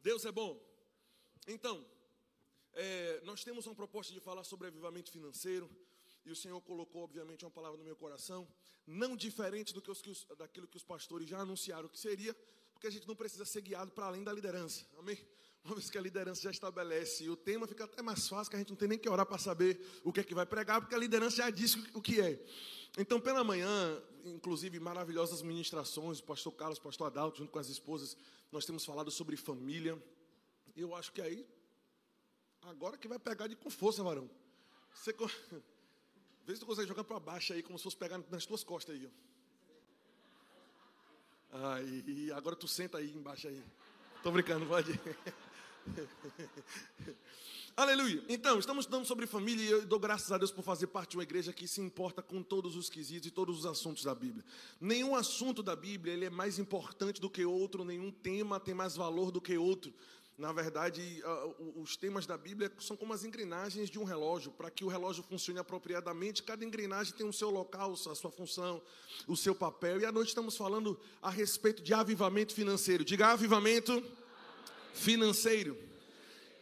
Deus é bom. Então, é, nós temos uma proposta de falar sobre avivamento financeiro. E o Senhor colocou, obviamente, uma palavra no meu coração, não diferente do que os, daquilo que os pastores já anunciaram que seria, porque a gente não precisa ser guiado para além da liderança. Amém? Uma vez que a liderança já estabelece o tema, fica até mais fácil, que a gente não tem nem que orar para saber o que é que vai pregar, porque a liderança já disse o que é. Então, pela manhã, inclusive maravilhosas ministrações, o pastor Carlos, o pastor Adalto, junto com as esposas, nós temos falado sobre família. E eu acho que aí, agora que vai pegar de com força, varão. Você, vê se tu consegue jogar para baixo aí, como se fosse pegar nas tuas costas aí. Aí, agora tu senta aí embaixo aí. Tô brincando, pode. Aleluia. Então, estamos estudando sobre família e eu dou graças a Deus por fazer parte de uma igreja que se importa com todos os quesitos e todos os assuntos da Bíblia. Nenhum assunto da Bíblia ele é mais importante do que outro, nenhum tema tem mais valor do que outro. Na verdade, os temas da Bíblia são como as engrenagens de um relógio. Para que o relógio funcione apropriadamente, cada engrenagem tem o seu local, a sua função, o seu papel. E à noite estamos falando a respeito de avivamento financeiro. Diga avivamento.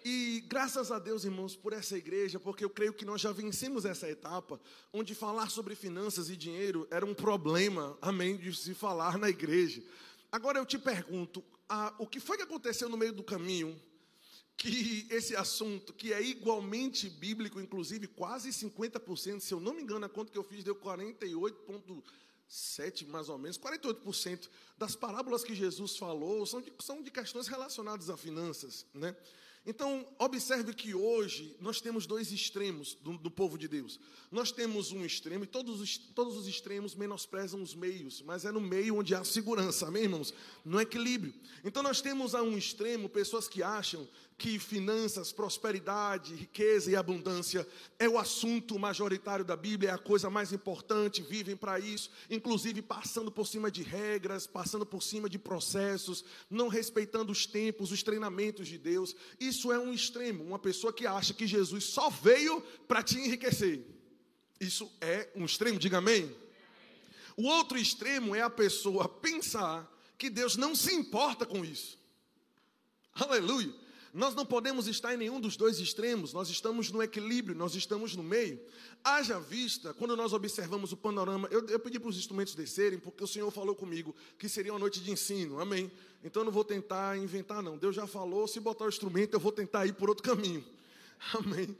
E graças a Deus, irmãos, por essa igreja, porque eu creio que nós já vencemos essa etapa, onde falar sobre finanças e dinheiro era um problema, amém, de se falar na igreja. Agora eu te pergunto, o que foi que aconteceu no meio do caminho que esse assunto, que é igualmente bíblico, inclusive quase 50%, se eu não me engano, a conta que eu fiz deu 48,5%. 7 mais ou menos, 48% das parábolas que Jesus falou são de, são de questões relacionadas a finanças, né? Então, observe que hoje nós temos dois extremos do, do, povo de Deus. Nós temos um extremo, e todos os, todos os extremos menosprezam os meios, mas é no meio onde há segurança, amém, irmãos? No equilíbrio. Então, nós temos a um extremo pessoas que acham que finanças, prosperidade, riqueza e abundância é o assunto majoritário da Bíblia, é a coisa mais importante, vivem para isso, inclusive passando por cima de regras, passando por cima de processos, não respeitando os tempos, os treinamentos de Deus. Isso é um extremo, uma pessoa que acha que Jesus só veio para te enriquecer. Isso é um extremo, diga amém. O outro extremo é a pessoa pensar que Deus não se importa com isso. Aleluia. Nós não podemos estar em nenhum dos dois extremos, nós estamos no equilíbrio, nós estamos no meio. Haja vista, quando nós observamos o panorama, eu, eu pedi para os instrumentos descerem, porque o Senhor falou comigo que seria uma noite de ensino, amém? Então eu não vou tentar inventar, não. Deus já falou, se botar o instrumento, eu vou tentar ir por outro caminho, amém?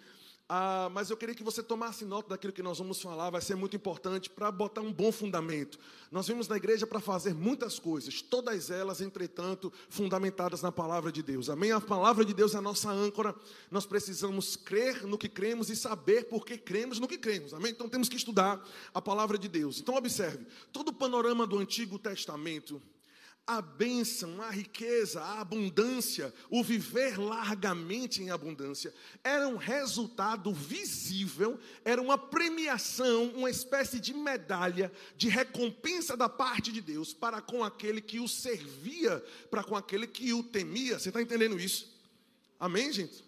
Ah, mas eu queria que você tomasse nota daquilo que nós vamos falar, vai ser muito importante para botar um bom fundamento. Nós vimos na igreja para fazer muitas coisas, todas elas, entretanto, fundamentadas na palavra de Deus. Amém? A palavra de Deus é a nossa âncora. Nós precisamos crer no que cremos e saber por que cremos no que cremos. Amém? Então temos que estudar a palavra de Deus. Então observe, todo o panorama do Antigo Testamento a bênção, a riqueza, a abundância, o viver largamente em abundância, era um resultado visível, era uma premiação, uma espécie de medalha, de recompensa da parte de Deus para com aquele que o servia, para com aquele que o temia. Você está entendendo isso? Amém, gente?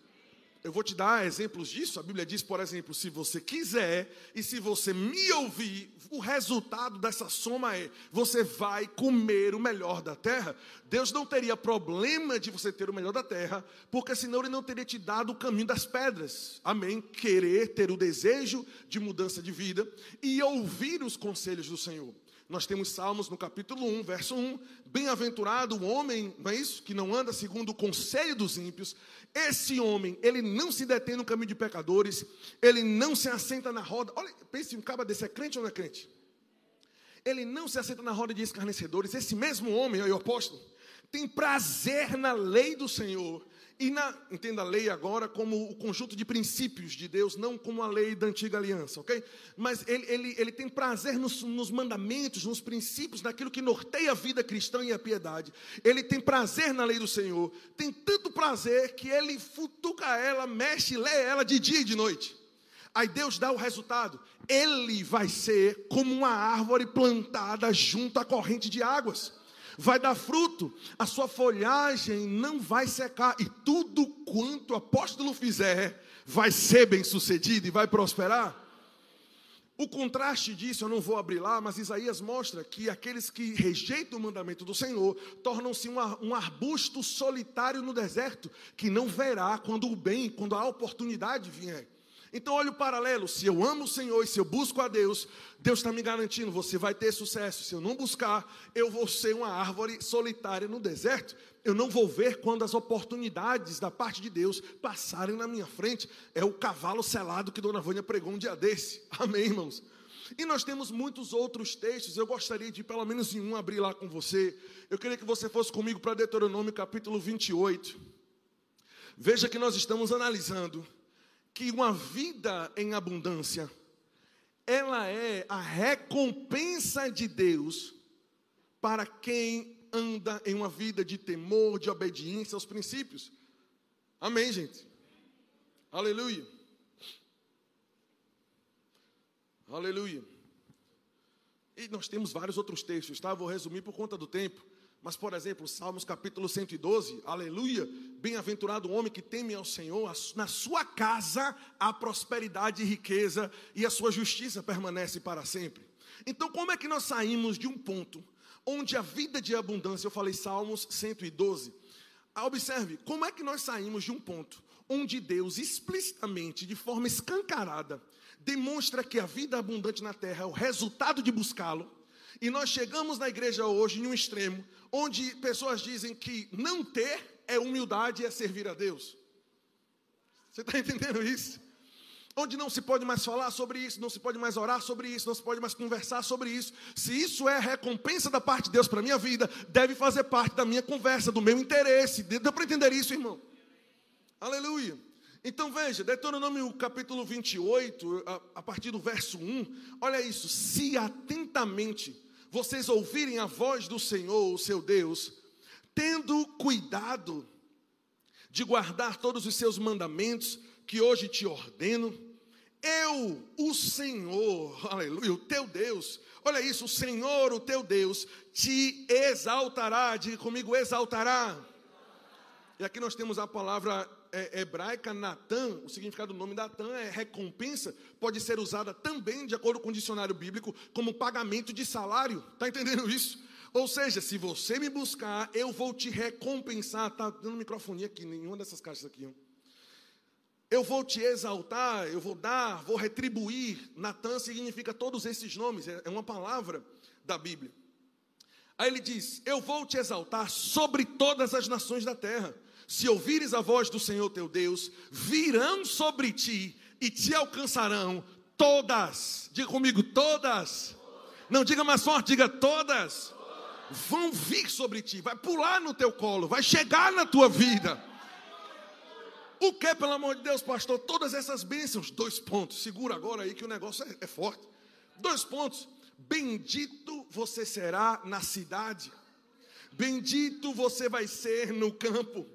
Eu vou te dar exemplos disso. A Bíblia diz, por exemplo, se você quiser e se você me ouvir, o resultado dessa soma é: você vai comer o melhor da terra. Deus não teria problema de você ter o melhor da terra, porque senão Ele não teria te dado o caminho das pedras. Amém? Querer ter o desejo de mudança de vida e ouvir os conselhos do Senhor. Nós temos Salmos no capítulo 1, verso 1. Bem-aventurado o homem, não é isso? Que não anda segundo o conselho dos ímpios. Esse homem, ele não se detém no caminho de pecadores, ele não se assenta na roda. Olha, pense um cara desse, é crente ou não é crente? Ele não se assenta na roda de escarnecedores. Esse mesmo homem, aí o apóstolo, tem prazer na lei do Senhor e na, entenda a lei agora como o conjunto de princípios de Deus, não como a lei da antiga aliança, ok? Mas ele, ele, ele tem prazer nos, nos mandamentos, nos princípios, naquilo que norteia a vida cristã e a piedade. Ele tem prazer na lei do Senhor, tem tanto prazer que ele futuca ela, mexe, lê ela de dia e de noite. Aí Deus dá o resultado. Ele vai ser como uma árvore plantada junto à corrente de águas vai dar fruto, a sua folhagem não vai secar, e tudo quanto o apóstolo fizer vai ser bem sucedido e vai prosperar. O contraste disso, eu não vou abrir lá, mas Isaías mostra que aqueles que rejeitam o mandamento do Senhor tornam-se um, arbusto solitário no deserto, que não verá quando o bem, quando a oportunidade vier. Então, olha o paralelo: se eu amo o Senhor e se eu busco a Deus, Deus está me garantindo, você vai ter sucesso. Se eu não buscar, eu vou ser uma árvore solitária no deserto. Eu não vou ver quando as oportunidades da parte de Deus passarem na minha frente. É o cavalo selado que Dona Vânia pregou um dia desse. Amém, irmãos? E nós temos muitos outros textos. Eu gostaria de, pelo menos em um, abrir lá com você. Eu queria que você fosse comigo para Deuteronômio capítulo 28. Veja que nós estamos analisando que uma vida em abundância, ela é a recompensa de Deus para quem anda em uma vida de temor, de obediência aos princípios. Amém, gente? Aleluia. Aleluia. E nós temos vários outros textos, tá? Vou resumir por conta do tempo. Mas, por exemplo, Salmos capítulo 112, aleluia. Bem-aventurado o homem que teme ao Senhor, na sua casa há prosperidade e riqueza, e a sua justiça permanece para sempre. Então, como é que nós saímos de um ponto onde a vida de abundância, eu falei Salmos 112. Ah, observe, como é que nós saímos de um ponto onde Deus explicitamente, de forma escancarada, demonstra que a vida abundante na terra é o resultado de buscá-lo, e nós chegamos na igreja hoje em um extremo onde pessoas dizem que não ter é humildade e é servir a Deus. Você está entendendo isso? onde não se pode mais falar sobre isso, não se pode mais orar sobre isso, não se pode mais conversar sobre isso. Se isso é recompensa da parte de Deus para a minha vida, deve fazer parte da minha conversa, do meu interesse. Deu para entender isso, irmão? Aleluia. Então veja, Deuteronômio capítulo 28, a, a partir do verso 1, olha isso: se atentamente vocês ouvirem a voz do Senhor, o seu Deus, tendo cuidado de guardar todos os seus mandamentos que hoje te ordeno, eu, o Senhor, aleluia, o teu Deus, olha isso, o Senhor, o teu Deus, te exaltará, diga comigo, exaltará. E aqui nós temos a palavra hebraica Natan, o significado do nome Natan é recompensa, pode ser usada também, de acordo com o dicionário bíblico, como pagamento de salário. Está entendendo isso? Ou seja, se você me buscar, eu vou te recompensar. Está dando microfone aqui, nenhuma dessas caixas aqui. Ó. Eu vou te exaltar, eu vou dar, vou retribuir. Natan significa todos esses nomes, é, é uma palavra da Bíblia. Aí ele diz: Eu vou te exaltar sobre todas as nações da terra. Se ouvires a voz do Senhor teu Deus, virão sobre ti e te alcançarão todas. Diga comigo, todas. Não diga mais forte, diga todas. Vão vir sobre ti, vai pular no teu colo, vai chegar na tua vida. O que, pelo amor de Deus, pastor? Todas essas bênçãos. Dois pontos. Segura agora aí que o negócio é, é forte. Dois pontos. Bendito você será na cidade. Bendito você vai ser no campo.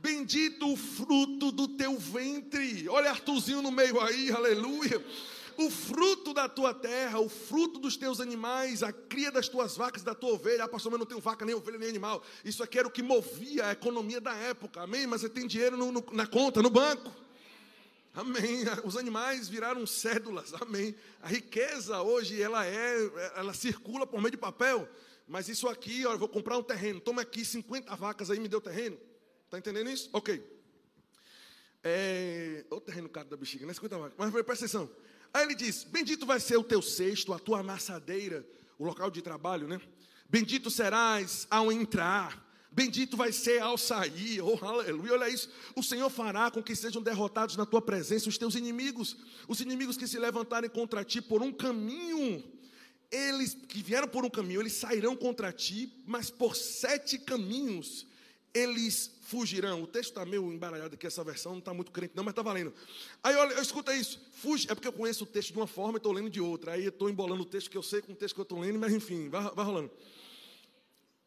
Bendito o fruto do teu ventre. Olha Artuzinho no meio aí, aleluia o fruto da tua terra, o fruto dos teus animais, a cria das tuas vacas, da tua ovelha. Ah, pastor, mas não tenho vaca, nem ovelha, nem animal. Isso aqui era o que movia a economia da época. Amém? Mas você tem dinheiro no, no, na conta, no banco. Amém. Os animais viraram cédulas. Amém. A riqueza hoje ela é, ela circula por meio de papel. Mas isso aqui, ó, eu vou comprar um terreno. Toma aqui 50 vacas aí, me deu terreno. Está entendendo isso? Ok. É, o terreno caro da bexiga, né? 50 vacas. Mas presta atenção. Aí ele diz: Bendito vai ser o teu cesto, a tua amassadeira, o local de trabalho, né? Bendito serás ao entrar, bendito vai ser ao sair, oh aleluia, olha isso. O Senhor fará com que sejam derrotados na tua presença os teus inimigos, os inimigos que se levantarem contra ti por um caminho, eles que vieram por um caminho, eles sairão contra ti, mas por sete caminhos eles fugirão. O texto está meio embaralhado aqui, essa versão não está muito crente, não, mas está valendo. Aí olha, eu escuta isso. Fuge, é porque eu conheço o texto de uma forma e estou lendo de outra. Aí estou embolando o texto que eu sei com o texto que eu estou lendo, mas enfim, vai, vai rolando.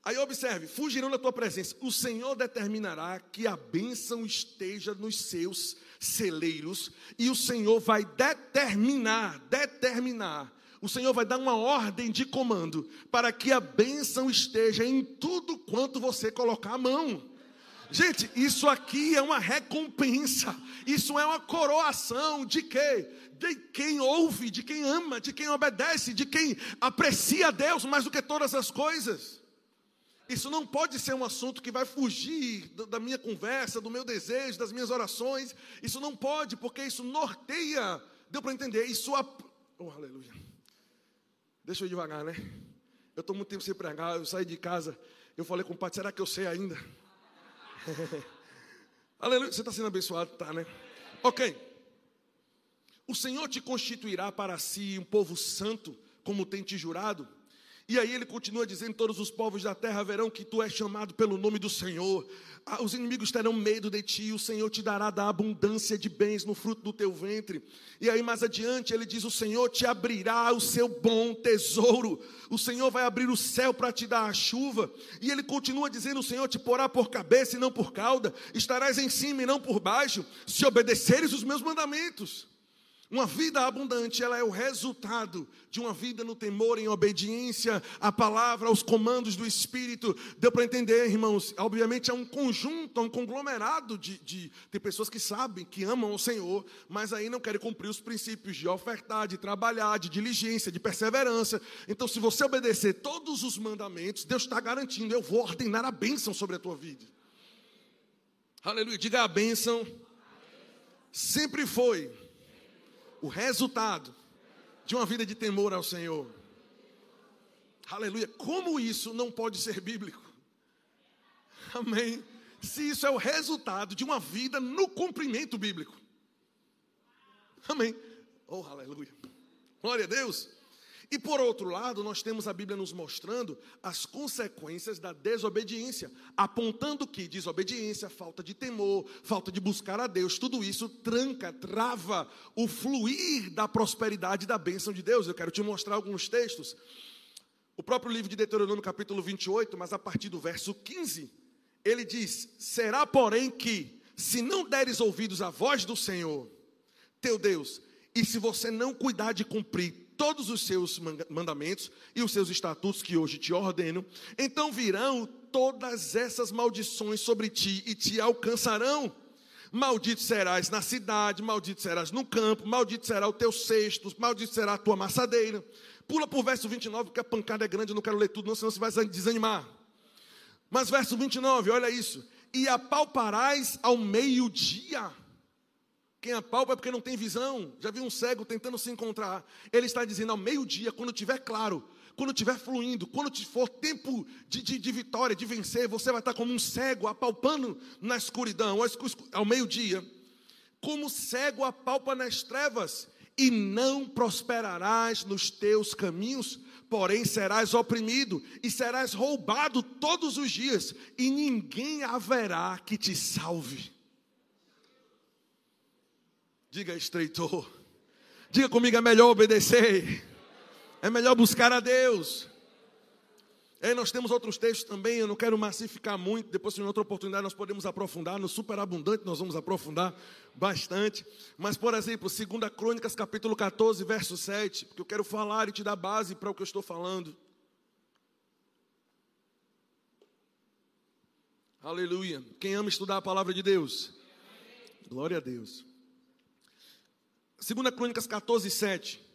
Aí observe: fugirão da tua presença. O Senhor determinará que a bênção esteja nos seus celeiros, e o Senhor vai determinar, determinar. O Senhor vai dar uma ordem de comando para que a bênção esteja em tudo quanto você colocar a mão. Gente, isso aqui é uma recompensa. Isso é uma coroação de quê? De quem ouve, de quem ama, de quem obedece, de quem aprecia Deus mais do que todas as coisas. Isso não pode ser um assunto que vai fugir da minha conversa, do meu desejo, das minhas orações. Isso não pode, porque isso norteia. Deu para entender? Isso. Oh, aleluia. Deixa eu devagar, né? Eu estou muito tempo sem pregar. Eu saí de casa. Eu falei com o pai: será que eu sei ainda? aleluia. Você está sendo abençoado? Tá, né? Ok. O Senhor te constituirá para si um povo santo, como tem te jurado e aí ele continua dizendo: Todos os povos da terra verão que tu és chamado pelo nome do Senhor. Ah, os inimigos terão medo de ti, o Senhor te dará da abundância de bens no fruto do teu ventre. E aí mais adiante ele diz: O Senhor te abrirá o seu bom tesouro. O Senhor vai abrir o céu para te dar a chuva. E ele continua dizendo: O Senhor te porá por cabeça e não por cauda. Estarás em cima e não por baixo, se obedeceres os meus mandamentos. Uma vida abundante, ela é o resultado de uma vida no temor, em obediência à palavra, aos comandos do Espírito. Deu para entender, irmãos? Obviamente é um conjunto, é um conglomerado de, de, de pessoas que sabem, que amam o Senhor, mas aí não querem cumprir os princípios de ofertar, de trabalhar, de diligência, de perseverança. Então, se você obedecer todos os mandamentos, Deus está garantindo: eu vou ordenar a bênção sobre a tua vida. Aleluia. Diga a bênção. Sempre foi o resultado de uma vida de temor ao Senhor. Aleluia. Como isso não pode ser bíblico? Amém. Se isso é o resultado de uma vida no cumprimento bíblico. Amém. Oh, aleluia. Glória a Deus. E por outro lado, nós temos a Bíblia nos mostrando as consequências da desobediência, apontando que desobediência, falta de temor, falta de buscar a Deus, tudo isso tranca, trava o fluir da prosperidade e da bênção de Deus. Eu quero te mostrar alguns textos. O próprio livro de Deuteronômio, capítulo 28, mas a partir do verso 15, ele diz: Será, porém, que, se não deres ouvidos à voz do Senhor, teu Deus, e se você não cuidar de cumprir todos os seus mandamentos e os seus estatutos que hoje te ordeno, então virão todas essas maldições sobre ti e te alcançarão. Maldito serás na cidade, maldito serás no campo, maldito será o teu cesto, maldito será a tua maçadeira. Pula para o verso 29, porque a pancada é grande, eu não quero ler tudo, não, senão você vai desanimar. Mas verso 29, olha isso. E apalparás ao meio-dia quem apalpa é porque não tem visão. Já viu um cego tentando se encontrar. Ele está dizendo ao meio-dia, quando tiver claro, quando estiver fluindo, quando for tempo de, de, de, vitória, de vencer, você vai estar como um cego apalpando na escuridão, ao meio-dia. Como cego apalpa nas trevas, e não prosperarás nos teus caminhos, porém serás oprimido e serás roubado todos os dias, e ninguém haverá que te salve. Diga estreitor. Diga comigo, é melhor obedecer. É melhor buscar a Deus. E nós temos outros textos também, eu não quero massificar muito, depois, em outra oportunidade, nós podemos aprofundar. No superabundante, nós vamos aprofundar bastante. Mas, por exemplo, 2 Crônicas, capítulo 14, verso 7, porque eu quero falar e te dar base para o que eu estou falando. Aleluia. Quem ama estudar a palavra de Deus? Glória a Deus. Segunda Crônicas 14, 7.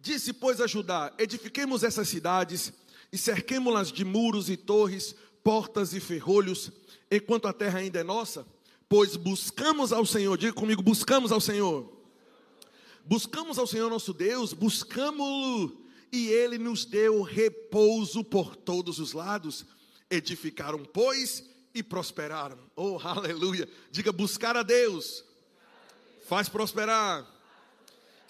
Disse, pois, a Judá: Edifiquemos essas cidades e cerquemo-las de muros e torres, portas e ferrolhos, enquanto a terra ainda é nossa, pois buscamos ao Senhor. Diga comigo: buscamos ao Senhor. Buscamos ao Senhor nosso Deus, buscamos-lo, e ele nos deu repouso por todos os lados. Edificaram, pois, e prosperaram. Oh, aleluia! Diga: buscar a Deus faz prosperar.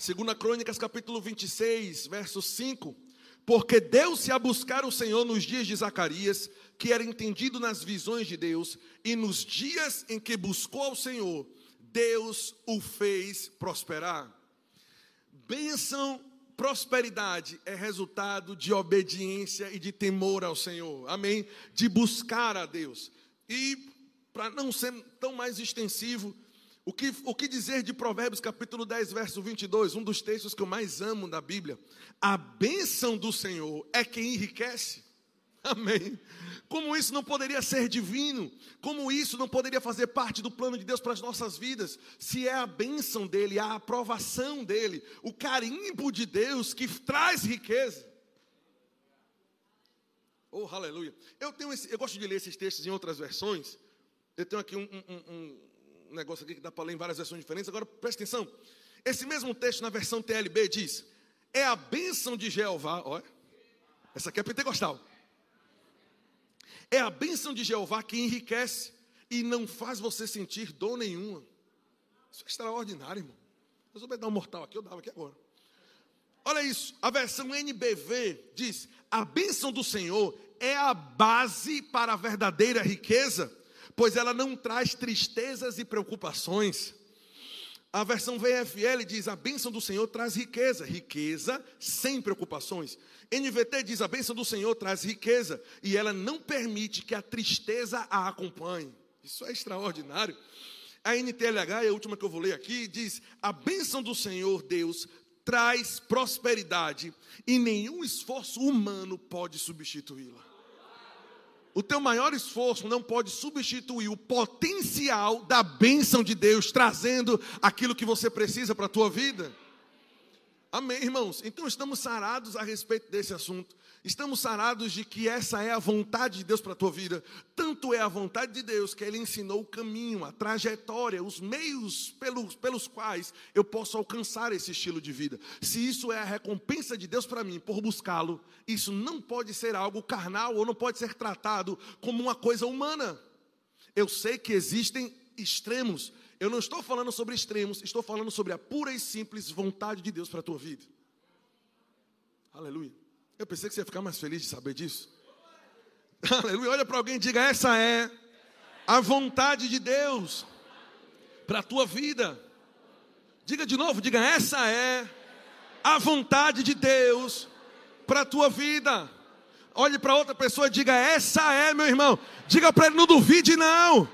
Segunda Crônicas, capítulo 26, verso 5. Porque deu-se a buscar o Senhor nos dias de Zacarias, que era entendido nas visões de Deus, e nos dias em que buscou ao Senhor, Deus o fez prosperar. Bênção, prosperidade é resultado de obediência e de temor ao Senhor. Amém? De buscar a Deus. E para não ser tão mais extensivo, o que, o que dizer de Provérbios capítulo 10, verso 22, um dos textos que eu mais amo da Bíblia? A bênção do Senhor é quem enriquece. Amém. Como isso não poderia ser divino? Como isso não poderia fazer parte do plano de Deus para as nossas vidas? Se é a bênção dele, a aprovação dele, o carimbo de Deus que traz riqueza. Oh, aleluia. Eu, tenho esse, eu gosto de ler esses textos em outras versões. Eu tenho aqui um, um, um negócio aqui que dá para ler em várias versões diferentes. Agora, presta atenção. Esse mesmo texto na versão TLB diz: É a bênção de Jeová. Olha, essa aqui é pentecostal. É a bênção de Jeová que enriquece e não faz você sentir dor nenhuma. Isso é extraordinário, irmão. Eu vou dar um mortal aqui, eu dava aqui agora. Olha isso, a versão NBV diz: a bênção do Senhor é a base para a verdadeira riqueza, pois ela não traz tristezas e preocupações. A versão VFL diz: a bênção do Senhor traz riqueza, riqueza sem preocupações. NVT diz: a bênção do Senhor traz riqueza e ela não permite que a tristeza a acompanhe. Isso é extraordinário. A NTLH, é a última que eu vou ler aqui, diz: a bênção do Senhor Deus traz prosperidade e nenhum esforço humano pode substituí-la. O teu maior esforço não pode substituir o potencial da bênção de Deus trazendo aquilo que você precisa para a tua vida. Amém, irmãos? Então estamos sarados a respeito desse assunto. Estamos sarados de que essa é a vontade de Deus para a tua vida. Tanto é a vontade de Deus que Ele ensinou o caminho, a trajetória, os meios pelos, pelos quais eu posso alcançar esse estilo de vida. Se isso é a recompensa de Deus para mim por buscá-lo, isso não pode ser algo carnal ou não pode ser tratado como uma coisa humana. Eu sei que existem extremos, eu não estou falando sobre extremos, estou falando sobre a pura e simples vontade de Deus para a tua vida. Aleluia. Eu pensei que você ia ficar mais feliz de saber disso. Aleluia. Olha para alguém e diga: essa é a vontade de Deus para a tua vida. Diga de novo, diga: essa é a vontade de Deus para a tua vida. Olhe para outra pessoa e diga: essa é, meu irmão. Diga para ele: não duvide, não.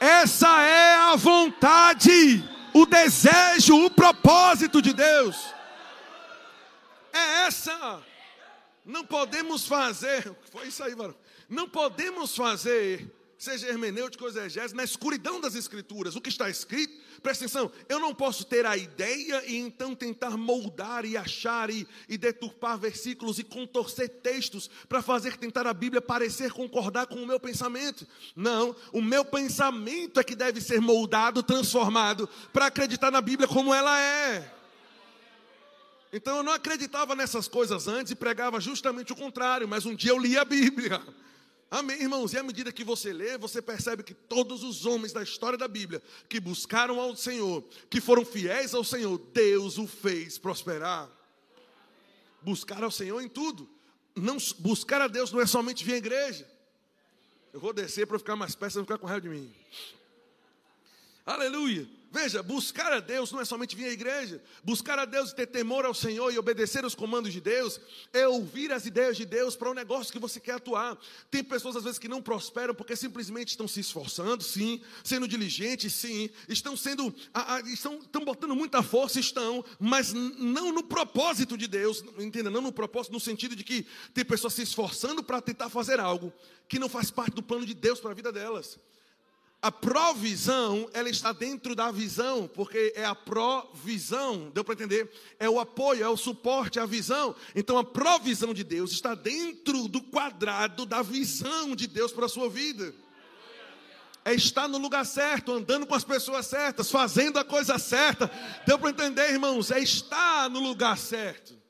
Essa é a vontade, o desejo, o propósito de Deus. É essa. Não podemos fazer, foi isso aí, varão. Não podemos fazer seja hermenêutico ou exegese, na escuridão das escrituras. O que está escrito, presta atenção, eu não posso ter a ideia e então tentar moldar e achar e, e deturpar versículos e contorcer textos para fazer tentar a Bíblia parecer concordar com o meu pensamento. Não, o meu pensamento é que deve ser moldado, transformado, para acreditar na Bíblia como ela é. Então eu não acreditava nessas coisas antes e pregava justamente o contrário, mas um dia eu li a Bíblia. Amém, irmãos? E à medida que você lê, você percebe que todos os homens da história da Bíblia que buscaram ao Senhor, que foram fiéis ao Senhor, Deus o fez prosperar. Buscar ao Senhor em tudo. Não, buscar a Deus não é somente vir à igreja. Eu vou descer para ficar mais perto, você não ficar com raiva de mim. Aleluia. Veja, buscar a Deus não é somente vir à igreja. Buscar a Deus e ter temor ao Senhor e obedecer os comandos de Deus é ouvir as ideias de Deus para o negócio que você quer atuar. Tem pessoas às vezes que não prosperam porque simplesmente estão se esforçando, sim, sendo diligentes, sim, estão sendo, estão, estão botando muita força, estão, mas não no propósito de Deus, entenda, não no propósito, no sentido de que tem pessoas se esforçando para tentar fazer algo que não faz parte do plano de Deus para a vida delas. A provisão, ela está dentro da visão, porque é a provisão, deu para entender? É o apoio, é o suporte, é a visão. Então a provisão de Deus está dentro do quadrado da visão de Deus para a sua vida. É estar no lugar certo, andando com as pessoas certas, fazendo a coisa certa. Deu para entender, irmãos? É estar no lugar certo.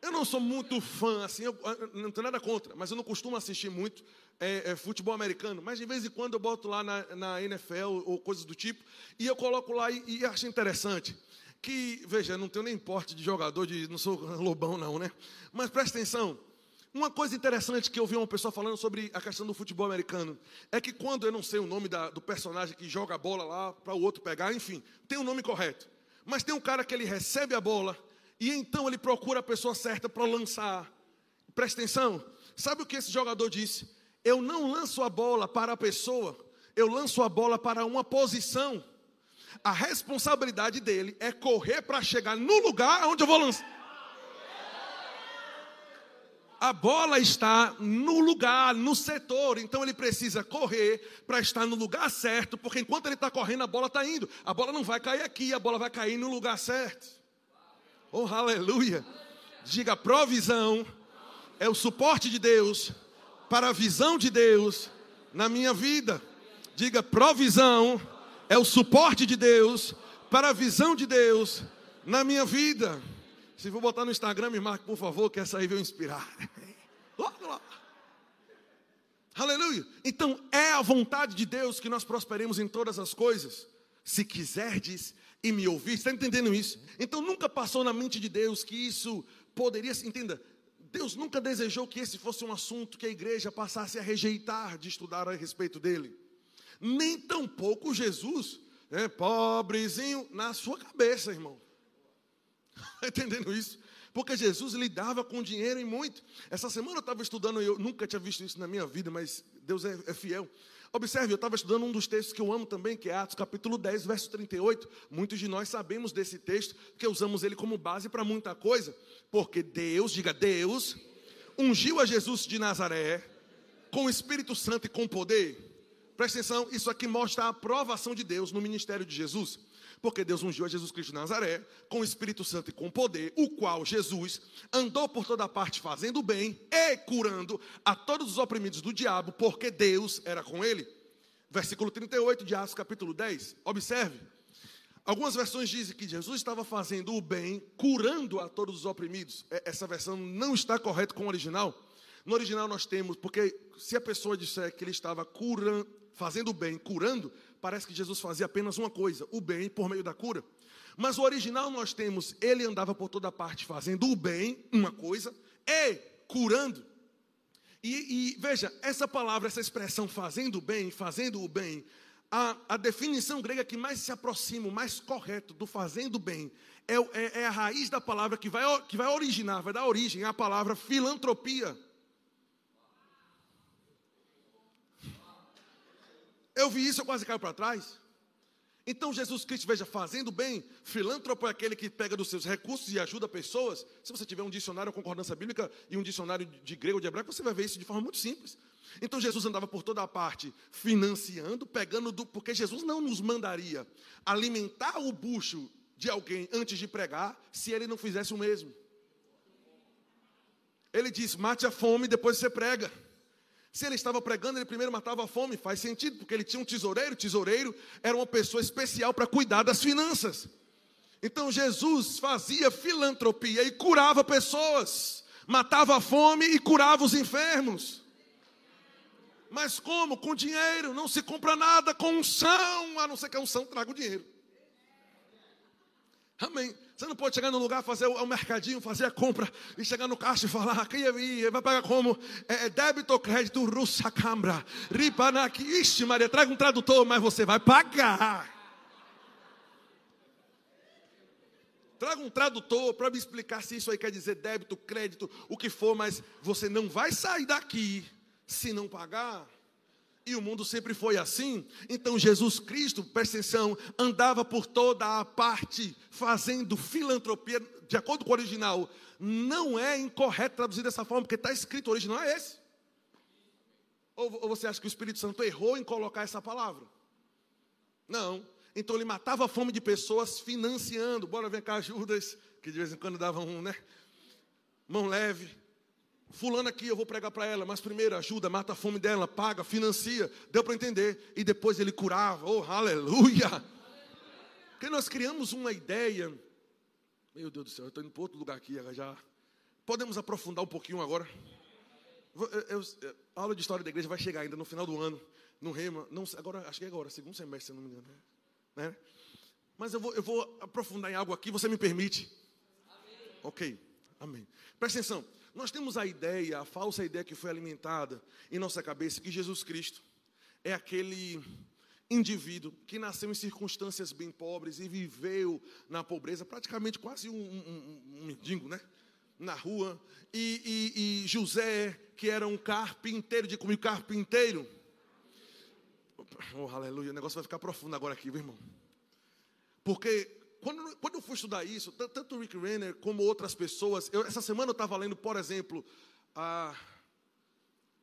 Eu não sou muito fã, assim, eu, não tenho nada contra, mas eu não costumo assistir muito é, é, futebol americano. Mas de vez em quando eu boto lá na, na NFL ou coisas do tipo, e eu coloco lá e, e acho interessante. Que, veja, não tenho nem porte de jogador, de, não sou lobão, não, né? Mas presta atenção. Uma coisa interessante que eu vi uma pessoa falando sobre a questão do futebol americano é que quando eu não sei o nome da, do personagem que joga a bola lá para o outro pegar, enfim, tem o um nome correto. Mas tem um cara que ele recebe a bola e então ele procura a pessoa certa para lançar. Presta atenção. Sabe o que esse jogador disse? Eu não lanço a bola para a pessoa, eu lanço a bola para uma posição. A responsabilidade dele é correr para chegar no lugar onde eu vou lançar. a bola está no lugar, no setor, então ele precisa correr para estar no lugar certo, porque enquanto ele está correndo, a bola está indo. A bola não vai cair aqui, a bola vai cair no lugar certo. Oh, aleluia! Diga: provisão é o suporte de Deus para a visão de Deus na minha vida. Diga: provisão é o suporte de Deus para a visão de Deus na minha vida. Se for botar no Instagram, me marque, por favor, que essa aí veio inspirar. Aleluia. Então, é a vontade de Deus que nós prosperemos em todas as coisas. Se quiserdes e me ouvir, está entendendo isso? Então, nunca passou na mente de Deus que isso poderia, entenda, Deus nunca desejou que esse fosse um assunto que a igreja passasse a rejeitar de estudar a respeito dele. Nem tampouco Jesus, né, pobrezinho, na sua cabeça, irmão. Está entendendo isso? Porque Jesus lidava com dinheiro e muito. Essa semana eu estava estudando, eu nunca tinha visto isso na minha vida, mas Deus é, é fiel. Observe, eu estava estudando um dos textos que eu amo também, que é Atos capítulo 10, verso 38. Muitos de nós sabemos desse texto, porque usamos ele como base para muita coisa. Porque Deus, diga Deus, ungiu a Jesus de Nazaré com o Espírito Santo e com poder. Presta atenção, isso aqui mostra a aprovação de Deus no ministério de Jesus porque Deus ungiu a Jesus Cristo de Nazaré com o Espírito Santo e com poder, o qual Jesus andou por toda parte fazendo bem e curando a todos os oprimidos do diabo, porque Deus era com ele. Versículo 38 de Atos, capítulo 10. Observe. Algumas versões dizem que Jesus estava fazendo o bem, curando a todos os oprimidos. É, essa versão não está correta com o original. No original nós temos, porque se a pessoa disser que ele estava curando, fazendo o bem, curando, parece que Jesus fazia apenas uma coisa, o bem por meio da cura. Mas o original nós temos, ele andava por toda parte fazendo o bem, uma coisa, e curando. E, e veja, essa palavra, essa expressão fazendo o bem, fazendo o bem, a, a, definição grega que mais se aproxima, mais correto do fazendo bem, é, é, é, a raiz da palavra que vai, que vai originar, vai dar origem à palavra filantropia. Eu vi isso, eu quase caio para trás. Então Jesus Cristo, veja, fazendo bem, filântropo é aquele que pega dos seus recursos e ajuda pessoas. Se você tiver um dicionário, concordância bíblica e um dicionário de grego ou de hebraico, você vai ver isso de forma muito simples. Então Jesus andava por toda a parte financiando, pegando do, porque Jesus não nos mandaria alimentar o bucho de alguém antes de pregar, se ele não fizesse o mesmo. Ele diz: mate a fome, depois você prega. Se ele estava pregando, ele primeiro matava a fome. Faz sentido, porque ele tinha um tesoureiro. Tesoureiro era uma pessoa especial para cuidar das finanças. Então Jesus fazia filantropia e curava pessoas, matava a fome e curava os enfermos. Mas como? Com dinheiro, não se compra nada com unção, a não ser que a unção traga o dinheiro. Amém. Você não pode chegar no lugar, fazer o, mercadinho, fazer a compra e chegar no caixa e falar, aqui vai pagar como? É, é débito ou crédito, russa cambra, ripanaki, ixi Maria, traga um tradutor, mas você vai pagar. Traga um tradutor para me explicar se isso aí quer dizer débito, crédito, o que for, mas você não vai sair daqui se não pagar. E o mundo sempre foi assim. Então Jesus Cristo, presta atenção, andava por toda a parte fazendo filantropia, de acordo com o original. Não é incorreto traduzir dessa forma, porque está escrito, o original é esse. Ou, ou você acha que o Espírito Santo errou em colocar essa palavra? Não. Então ele matava a fome de pessoas financiando. Bora ver cá, Judas, que de vez em quando dava um, né? Mão leve Fulano aqui, eu vou pregar para ela, mas primeiro ajuda, mata a fome dela, paga, financia. Deu para entender. E depois ele curava. Oh, aleluia! Porque nós criamos uma ideia. Meu Deus do céu, eu estou indo para outro lugar aqui já. Podemos aprofundar um pouquinho agora? Eu, eu, a aula de história da igreja vai chegar ainda no final do ano, no Rema. Não, agora, acho que é agora, segundo semestre, se não me engano. Né? Mas eu vou, eu vou aprofundar em algo aqui, você me permite? Amém. Ok, amém. Presta atenção. Nós temos a ideia, a falsa ideia que foi alimentada em nossa cabeça, que Jesus Cristo é aquele indivíduo que nasceu em circunstâncias bem pobres e viveu na pobreza, praticamente quase um, um, um mendigo, né? Na rua. E, e, e, José, que era um carpinteiro, de comigo, carpinteiro. Oh, aleluia, o negócio vai ficar profundo agora aqui, meu irmão. Porque quando, quando eu fui estudar isso, tanto o Rick Renner como outras pessoas, eu, essa semana eu estava lendo, por exemplo, a,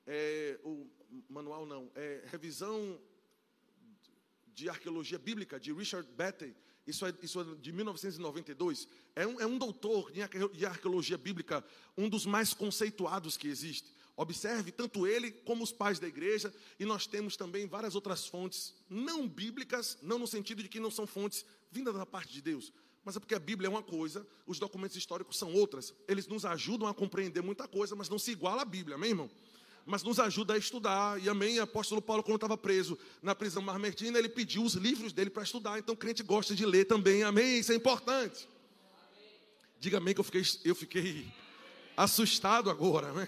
é, o manual não, é revisão de arqueologia bíblica de Richard Betty, isso é, isso é de 1992. É um, é um doutor de arqueologia bíblica, um dos mais conceituados que existe. Observe, tanto ele como os pais da igreja, e nós temos também várias outras fontes, não bíblicas, não no sentido de que não são fontes vindas da parte de Deus, mas é porque a Bíblia é uma coisa, os documentos históricos são outras. Eles nos ajudam a compreender muita coisa, mas não se iguala à Bíblia, amém, irmão? Mas nos ajuda a estudar, e amém. O apóstolo Paulo, quando estava preso na prisão marmertina, ele pediu os livros dele para estudar. Então, o crente gosta de ler também, amém? Isso é importante. Diga amém, que eu fiquei, eu fiquei assustado agora, né?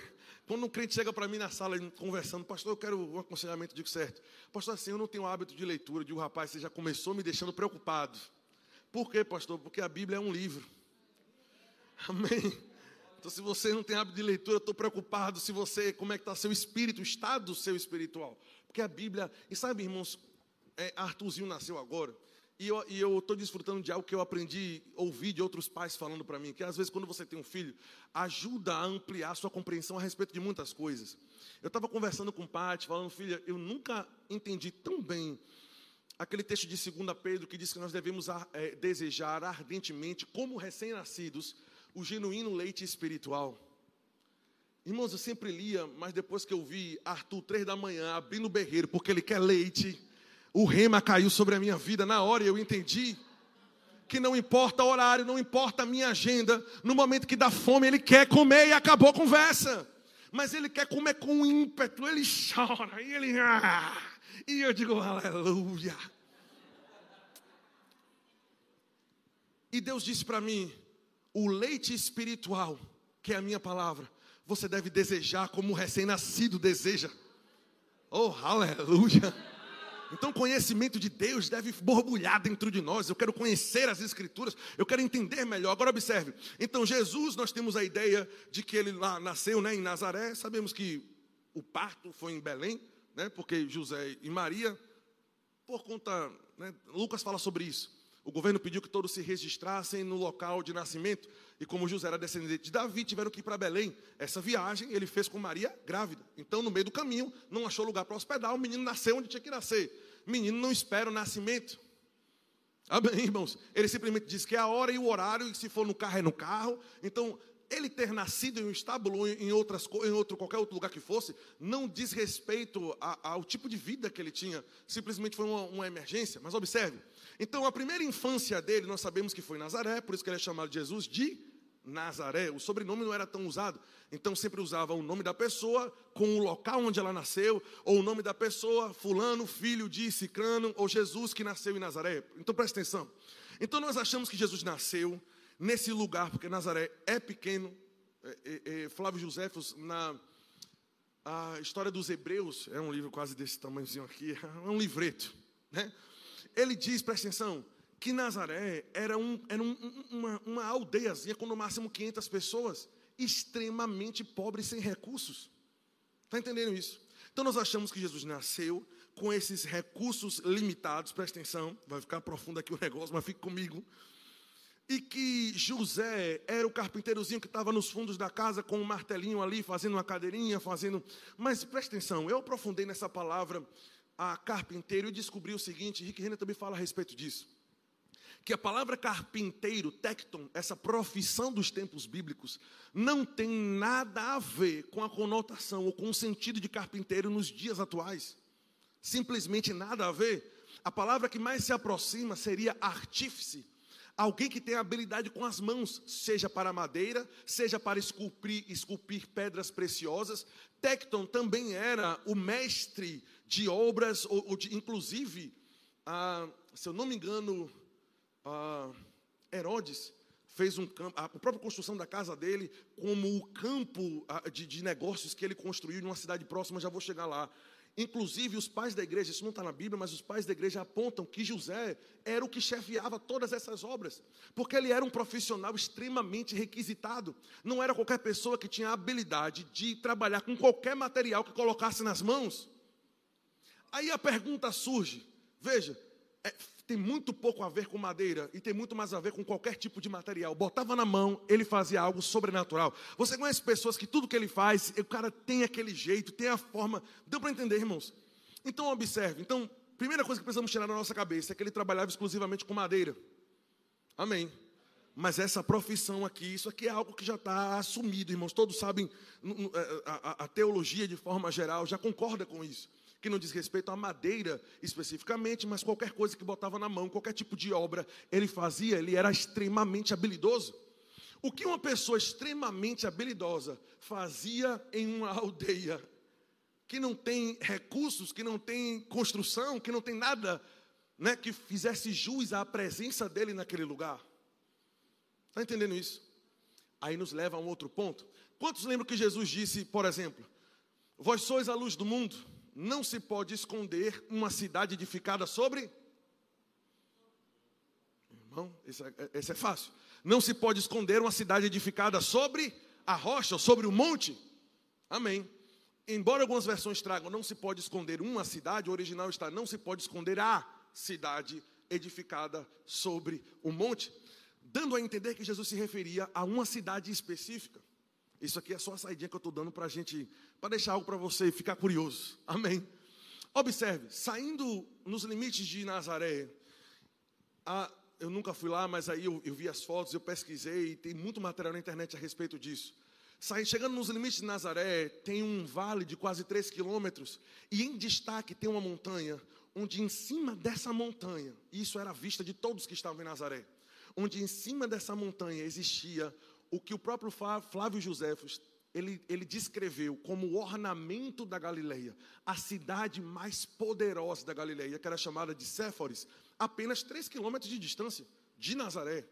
Quando um crente chega para mim na sala conversando, pastor, eu quero um aconselhamento, digo certo. Pastor, assim, eu não tenho hábito de leitura. Digo, rapaz, você já começou me deixando preocupado. Por quê, pastor? Porque a Bíblia é um livro. Amém. Então, se você não tem hábito de leitura, eu estou preocupado se você, como é que está seu espírito, o estado do seu espiritual. Porque a Bíblia, e sabe, irmãos, é, Arthurzinho nasceu agora. E eu estou desfrutando de algo que eu aprendi, ouvi de outros pais falando para mim, que às vezes quando você tem um filho, ajuda a ampliar a sua compreensão a respeito de muitas coisas. Eu estava conversando com o Paty, falando, filha, eu nunca entendi tão bem aquele texto de 2 Pedro que diz que nós devemos é, desejar ardentemente, como recém-nascidos, o genuíno leite espiritual. Irmãos, eu sempre lia, mas depois que eu vi Arthur, três da manhã, abrindo o berreiro, porque ele quer leite o rema caiu sobre a minha vida na hora e eu entendi que não importa o horário, não importa a minha agenda, no momento que dá fome, ele quer comer e acabou a conversa. Mas ele quer comer com ímpeto, ele chora e ele. Ah, e eu digo, aleluia. E Deus disse para mim: o leite espiritual, que é a minha palavra, você deve desejar como um recém-nascido deseja. Oh, aleluia. Então, conhecimento de Deus deve borbulhar dentro de nós. Eu quero conhecer as Escrituras, eu quero entender melhor. Agora, observe: então, Jesus, nós temos a ideia de que ele lá nasceu né, em Nazaré. Sabemos que o parto foi em Belém, né, porque José e Maria, por conta. Né, Lucas fala sobre isso. O governo pediu que todos se registrassem no local de nascimento. E como José era descendente de Davi, tiveram que ir para Belém. Essa viagem ele fez com Maria grávida. Então, no meio do caminho, não achou lugar para hospedar. O menino nasceu onde tinha que nascer. Menino não espera o nascimento. Amém, irmãos? Ele simplesmente diz que é a hora e o horário, e se for no carro, é no carro. Então, ele ter nascido em um estábulo, em, outras, em outro, qualquer outro lugar que fosse, não diz respeito ao tipo de vida que ele tinha. Simplesmente foi uma, uma emergência. Mas observe, então, a primeira infância dele, nós sabemos que foi em Nazaré, por isso que ele é chamado de Jesus de Nazaré. O sobrenome não era tão usado, então sempre usava o nome da pessoa com o local onde ela nasceu, ou o nome da pessoa, Fulano, filho de Cicrano, ou Jesus que nasceu em Nazaré. Então preste atenção. Então nós achamos que Jesus nasceu nesse lugar, porque Nazaré é pequeno. É, é, é, Flávio Josefos, na a história dos Hebreus, é um livro quase desse tamanhozinho aqui, é um livreto, né? ele diz, presta atenção, que Nazaré era, um, era um, uma, uma aldeiazinha com no máximo 500 pessoas, extremamente pobre sem recursos. Está entendendo isso? Então nós achamos que Jesus nasceu com esses recursos limitados, presta atenção, vai ficar profundo aqui o negócio, mas fique comigo. E que José era o carpinteirozinho que estava nos fundos da casa com um martelinho ali, fazendo uma cadeirinha, fazendo. Mas presta atenção, eu aprofundei nessa palavra a carpinteiro e descobri o seguinte, Rick Renner também fala a respeito disso. Que a palavra carpinteiro, tecton, essa profissão dos tempos bíblicos, não tem nada a ver com a conotação ou com o sentido de carpinteiro nos dias atuais. Simplesmente nada a ver. A palavra que mais se aproxima seria artífice, alguém que tem habilidade com as mãos, seja para madeira, seja para esculpir, esculpir pedras preciosas. Tecton também era o mestre de obras, ou, ou de, inclusive, ah, se eu não me engano, ah, Herodes fez um campo, a própria construção da casa dele, como o campo ah, de, de negócios que ele construiu em uma cidade próxima, já vou chegar lá. Inclusive, os pais da igreja, isso não está na Bíblia, mas os pais da igreja apontam que José era o que chefiava todas essas obras, porque ele era um profissional extremamente requisitado. Não era qualquer pessoa que tinha a habilidade de trabalhar com qualquer material que colocasse nas mãos. Aí a pergunta surge: veja, é, tem muito pouco a ver com madeira e tem muito mais a ver com qualquer tipo de material. Botava na mão, ele fazia algo sobrenatural. Você conhece pessoas que tudo que ele faz, o cara tem aquele jeito, tem a forma. Deu para entender, irmãos? Então observe. Então, primeira coisa que precisamos tirar da nossa cabeça é que ele trabalhava exclusivamente com madeira. Amém. Mas essa profissão aqui, isso aqui é algo que já está assumido, irmãos. Todos sabem, é, a, a, a teologia de forma geral já concorda com isso que não diz respeito à madeira especificamente, mas qualquer coisa que botava na mão, qualquer tipo de obra, ele fazia, ele era extremamente habilidoso. O que uma pessoa extremamente habilidosa fazia em uma aldeia que não tem recursos, que não tem construção, que não tem nada né, que fizesse jus à presença dele naquele lugar? Está entendendo isso? Aí nos leva a um outro ponto. Quantos lembram que Jesus disse, por exemplo, Vós sois a luz do mundo, não se pode esconder uma cidade edificada sobre. Irmão, esse é, esse é fácil. Não se pode esconder uma cidade edificada sobre a rocha ou sobre o monte. Amém. Embora algumas versões tragam não se pode esconder uma cidade, o original está não se pode esconder a cidade edificada sobre o monte, dando a entender que Jesus se referia a uma cidade específica. Isso aqui é só a saidinha que eu estou dando para a gente, para deixar algo para você ficar curioso. Amém. Observe, saindo nos limites de Nazaré, a, eu nunca fui lá, mas aí eu, eu, vi as fotos, eu pesquisei, tem muito material na internet a respeito disso. Sai, chegando nos limites de Nazaré, tem um vale de quase 3 quilômetros, e em destaque tem uma montanha, onde em cima dessa montanha, isso era a vista de todos que estavam em Nazaré, onde em cima dessa montanha existia o que o próprio Flávio Joséfos ele, ele descreveu como o ornamento da Galileia, a cidade mais poderosa da Galileia, que era chamada de Séforis, apenas 3 quilômetros de distância de Nazaré.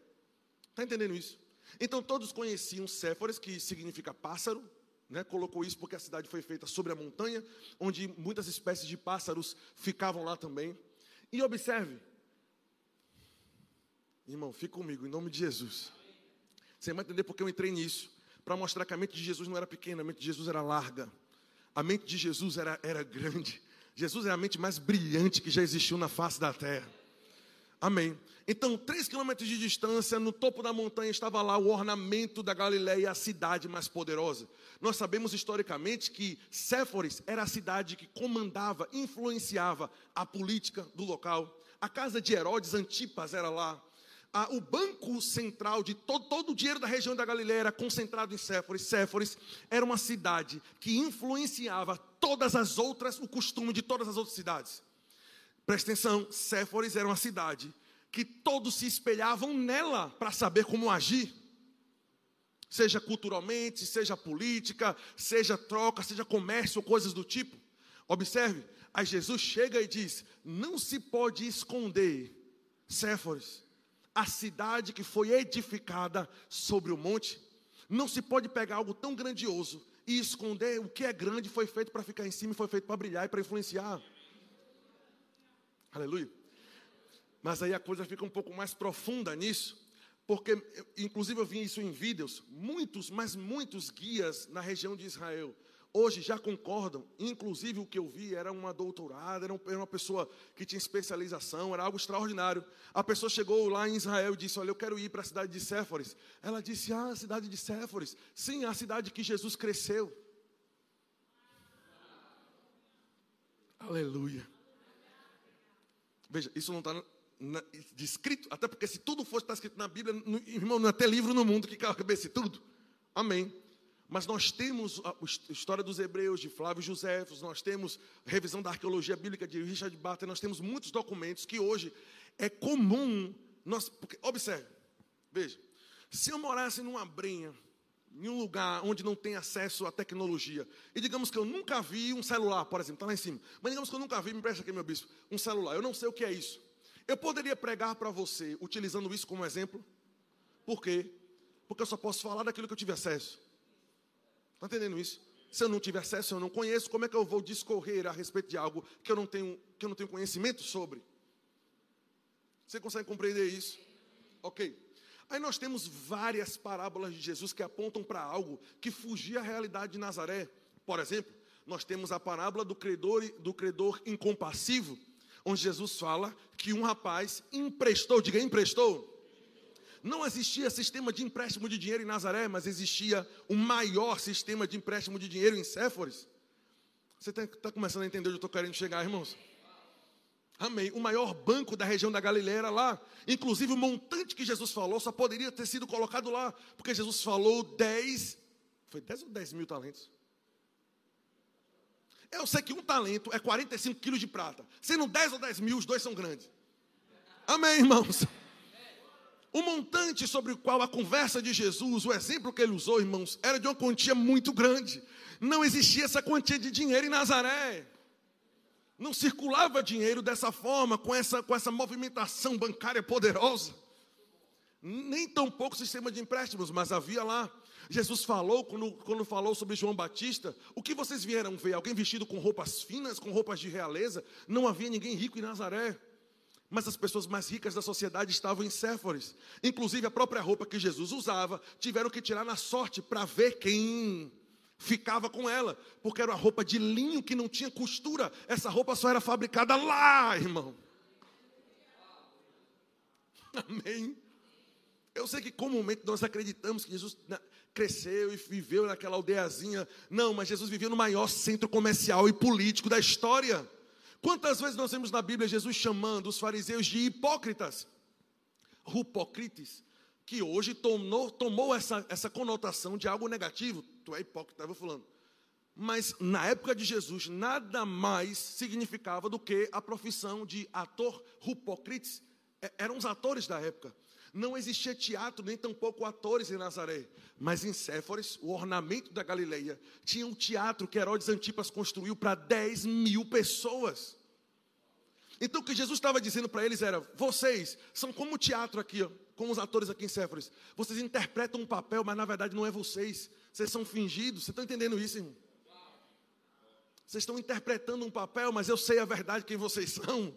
Está entendendo isso? Então todos conheciam Séforis, que significa pássaro, né? colocou isso porque a cidade foi feita sobre a montanha, onde muitas espécies de pássaros ficavam lá também. E observe, irmão, fique comigo, em nome de Jesus. Você vai entender porque eu entrei nisso. Para mostrar que a mente de Jesus não era pequena, a mente de Jesus era larga. A mente de Jesus era, era grande. Jesus é a mente mais brilhante que já existiu na face da terra. Amém. Então, três quilômetros de distância, no topo da montanha, estava lá o ornamento da Galileia, a cidade mais poderosa. Nós sabemos historicamente que Séforis era a cidade que comandava, influenciava a política do local. A casa de Herodes Antipas era lá o banco central de todo, todo o dinheiro da região da Galileia era concentrado em Séforis. Séforis era uma cidade que influenciava todas as outras, o costume de todas as outras cidades. Presta atenção, Séforis era uma cidade que todos se espelhavam nela para saber como agir. Seja culturalmente, seja política, seja troca, seja comércio, coisas do tipo. Observe, aí Jesus chega e diz: não se pode esconder Séforis a cidade que foi edificada sobre o monte. Não se pode pegar algo tão grandioso e esconder o que é grande foi feito para ficar em cima, foi feito para brilhar e para influenciar. Aleluia. Mas aí a coisa fica um pouco mais profunda nisso, porque inclusive eu vi isso em vídeos, muitos, mas muitos guias na região de Israel hoje já concordam. Inclusive, o que eu vi era uma doutorada, era uma pessoa que tinha especialização, era algo extraordinário. A pessoa chegou lá em Israel e disse: Olha, eu quero ir para a cidade de Séforis. Ela disse: Ah, a cidade de Séforis. Sim, a cidade que Jesus cresceu. Aleluia. Veja, isso não está descrito, até porque se tudo fosse estar escrito na Bíblia, irmão, não é até livro no mundo que cabesse tudo. Amém. Mas nós temos a história dos hebreus de Flávio José, nós temos revisão da arqueologia bíblica de Richard Barton, nós temos muitos documentos que hoje é comum. Nós, porque, observe, veja, se eu morasse numa brinha, em um lugar onde não tem acesso à tecnologia, e digamos que eu nunca vi um celular, por exemplo, está lá em cima, mas digamos que eu nunca vi, me presta aqui, meu bispo, um celular, eu não sei o que é isso. Eu poderia pregar para você utilizando isso como exemplo? Por quê? Porque eu só posso falar daquilo que eu tive acesso. Está entendendo isso? Se eu não tiver acesso, eu não conheço, como é que eu vou discorrer a respeito de algo que eu não tenho, que eu não tenho conhecimento sobre? Você consegue compreender isso? Ok. Aí nós temos várias parábolas de Jesus que apontam para algo que fugia à realidade de Nazaré. Por exemplo, nós temos a parábola do credor, do credor incompassivo, onde Jesus fala que um rapaz emprestou, diga emprestou. Não existia sistema de empréstimo de dinheiro em Nazaré, mas existia o maior sistema de empréstimo de dinheiro em Séforis. Você está tá começando a entender onde eu estou querendo chegar, irmãos? Amém. O maior banco da região da Galileia era lá. Inclusive, o montante que Jesus falou só poderia ter sido colocado lá. Porque Jesus falou 10. Foi 10 ou 10 mil talentos? Eu sei que um talento é 45 quilos de prata. Sendo 10 ou 10 mil, os dois são grandes. Amém, irmãos? O montante sobre o qual a conversa de Jesus, o exemplo que ele usou, irmãos, era de uma quantia muito grande não existia essa quantia de dinheiro em Nazaré. Não circulava dinheiro dessa forma, com essa, com essa movimentação bancária poderosa. Nem tão pouco sistema de empréstimos, mas havia lá. Jesus falou, quando, quando falou sobre João Batista, o que vocês vieram ver? Alguém vestido com roupas finas, com roupas de realeza? Não havia ninguém rico em Nazaré. Mas as pessoas mais ricas da sociedade estavam em Séforis. Inclusive a própria roupa que Jesus usava, tiveram que tirar na sorte para ver quem ficava com ela, porque era uma roupa de linho que não tinha costura. Essa roupa só era fabricada lá, irmão. Amém. Eu sei que comumente nós acreditamos que Jesus cresceu e viveu naquela aldeiazinha. Não, mas Jesus vivia no maior centro comercial e político da história. Quantas vezes nós vemos na Bíblia Jesus chamando os fariseus de hipócritas? Rupocrites que hoje tomou, tomou essa, essa conotação de algo negativo. Tu é hipócrita, estava falando. Mas na época de Jesus, nada mais significava do que a profissão de ator rupocrites. É, eram os atores da época. Não existia teatro, nem tampouco atores em Nazaré. Mas em Séforis, o ornamento da Galileia, tinha um teatro que Herodes Antipas construiu para 10 mil pessoas. Então o que Jesus estava dizendo para eles era: vocês são como o teatro aqui, ó, como os atores aqui em Séforis. Vocês interpretam um papel, mas na verdade não é vocês. Vocês são fingidos. Vocês estão entendendo isso, irmão? Vocês estão interpretando um papel, mas eu sei a verdade quem vocês são.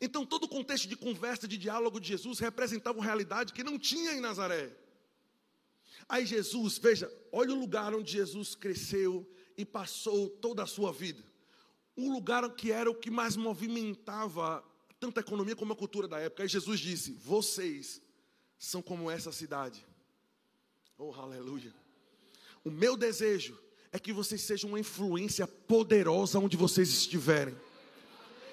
Então, todo o contexto de conversa, de diálogo de Jesus representava uma realidade que não tinha em Nazaré. Aí Jesus, veja, olha o lugar onde Jesus cresceu e passou toda a sua vida um lugar que era o que mais movimentava tanto a economia como a cultura da época. Aí Jesus disse: Vocês são como essa cidade. Oh, aleluia. O meu desejo é que vocês sejam uma influência poderosa onde vocês estiverem.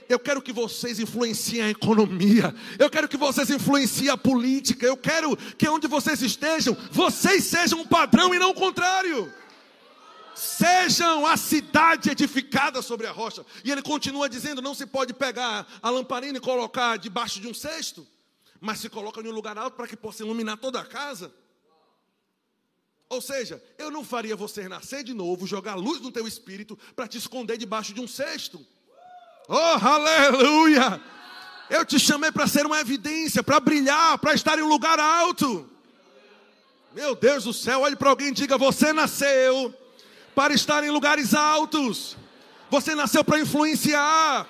Eu quero que vocês influenciem a economia. Eu quero que vocês influenciem a política. Eu quero que onde vocês estejam, vocês sejam um padrão e não o contrário sejam a cidade edificada sobre a rocha. E ele continua dizendo: não se pode pegar a lamparina e colocar debaixo de um cesto, mas se coloca em um lugar alto para que possa iluminar toda a casa. Ou seja, eu não faria você nascer de novo, jogar luz no teu espírito para te esconder debaixo de um cesto. Oh, aleluia! Eu te chamei para ser uma evidência, para brilhar, para estar em um lugar alto. Meu Deus do céu, olhe para alguém e diga: Você nasceu para estar em lugares altos. Você nasceu para influenciar.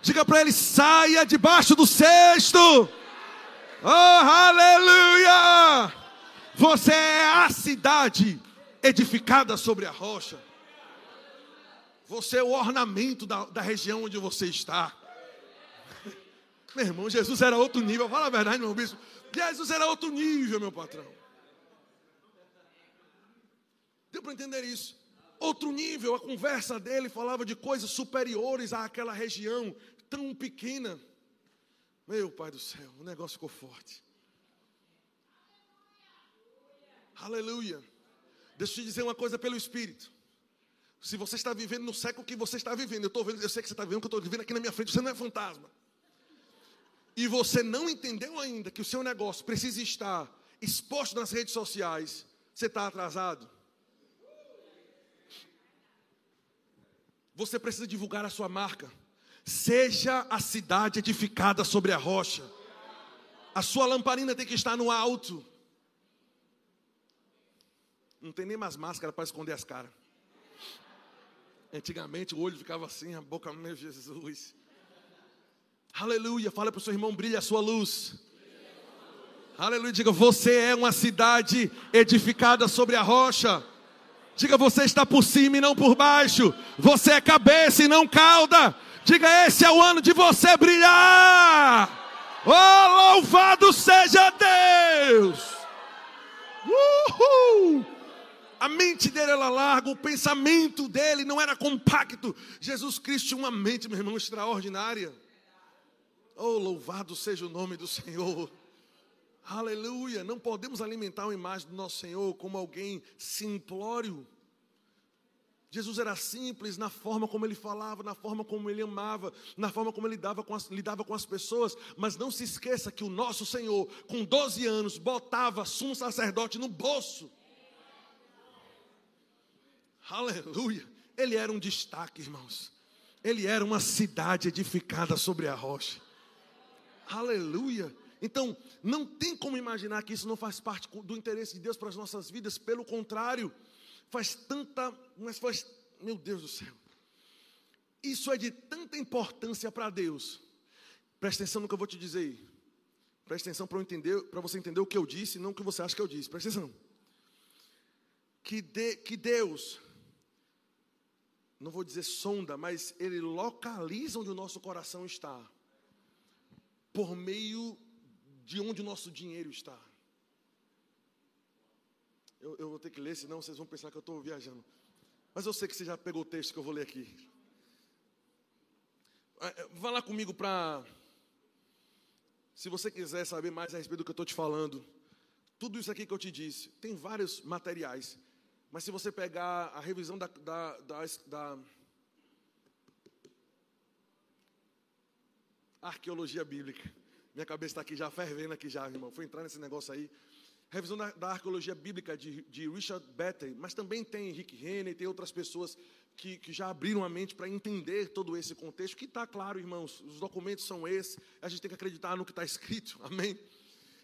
Diga para ele: saia debaixo do cesto. Oh, aleluia! Você é a cidade edificada sobre a rocha. Você é o ornamento da, da região onde você está. Meu irmão, Jesus era outro nível. Fala a verdade, meu bispo. Jesus era outro nível, meu patrão. Deu para entender isso? outro nível. A conversa dele falava de coisas superiores àquela região tão pequena. Meu Pai do céu, o negócio ficou forte. Aleluia. Deixa eu te dizer uma coisa pelo Espírito. Se você está vivendo no século que você está vivendo, eu estou vendo, eu sei que você está vendo que eu estou vivendo aqui na minha frente, você não é fantasma. E você não entendeu ainda que o seu negócio precisa estar exposto nas redes sociais, você está atrasado. Você precisa divulgar a sua marca. Seja a cidade edificada sobre a rocha. A sua lamparina tem que estar no alto. Não tem nem mais máscara para esconder as caras. Antigamente o olho ficava assim, a boca, meu Jesus. Aleluia. Fala para o seu irmão, brilha a sua luz. Aleluia. Diga, você é uma cidade edificada sobre a rocha. Diga, você está por cima e não por baixo. Você é cabeça e não cauda. Diga, esse é o ano de você brilhar. Oh, louvado seja Deus! Uhul! A mente dele era larga, o pensamento dele não era compacto. Jesus Cristo tinha uma mente, meu irmão, extraordinária. Oh, louvado seja o nome do Senhor. Aleluia. Não podemos alimentar uma imagem do nosso Senhor como alguém simplório. Jesus era simples na forma como ele falava, na forma como ele amava, na forma como ele lidava com as, lidava com as pessoas. Mas não se esqueça que o nosso Senhor, com 12 anos, botava sumo sacerdote no bolso. Aleluia. Ele era um destaque, irmãos. Ele era uma cidade edificada sobre a rocha. Aleluia. Então, não tem como imaginar que isso não faz parte do interesse de Deus para as nossas vidas, pelo contrário faz tanta, mas faz, meu Deus do céu. Isso é de tanta importância para Deus. Presta atenção no que eu vou te dizer. Presta atenção para entender, para você entender o que eu disse, não o que você acha que eu disse. Presta atenção. Que, de, que Deus, não vou dizer sonda, mas Ele localiza onde o nosso coração está, por meio de onde o nosso dinheiro está. Eu, eu vou ter que ler, senão vocês vão pensar que eu estou viajando. Mas eu sei que você já pegou o texto que eu vou ler aqui. É, é, vá lá comigo para. Se você quiser saber mais a respeito do que eu estou te falando, tudo isso aqui que eu te disse, tem vários materiais. Mas se você pegar a revisão da, da, da, da arqueologia bíblica, minha cabeça está aqui já fervendo aqui já, irmão. Fui entrar nesse negócio aí revisão da, da arqueologia bíblica de, de Richard Better, mas também tem Rick Renner, tem outras pessoas que, que já abriram a mente para entender todo esse contexto, que está claro, irmãos, os documentos são esses, a gente tem que acreditar no que está escrito, amém?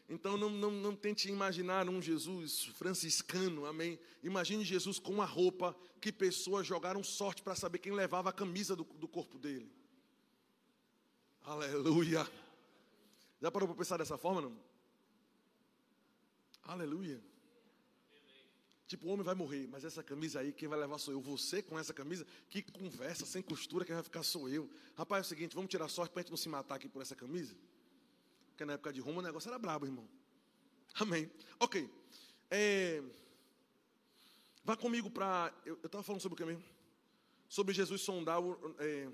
Então não, não, não tente imaginar um Jesus franciscano, amém? Imagine Jesus com uma roupa que pessoas jogaram sorte para saber quem levava a camisa do, do corpo dele. Aleluia. Já parou para pensar dessa forma, não? Aleluia. Tipo, o homem vai morrer, mas essa camisa aí, quem vai levar sou eu. Você com essa camisa, que conversa, sem costura, quem vai ficar sou eu. Rapaz, é o seguinte, vamos tirar sorte para a gente não se matar aqui por essa camisa? Porque na época de Roma o negócio era brabo, irmão. Amém. Ok. É, vá comigo para. Eu estava falando sobre o que mesmo? Sobre Jesus sondar o. É,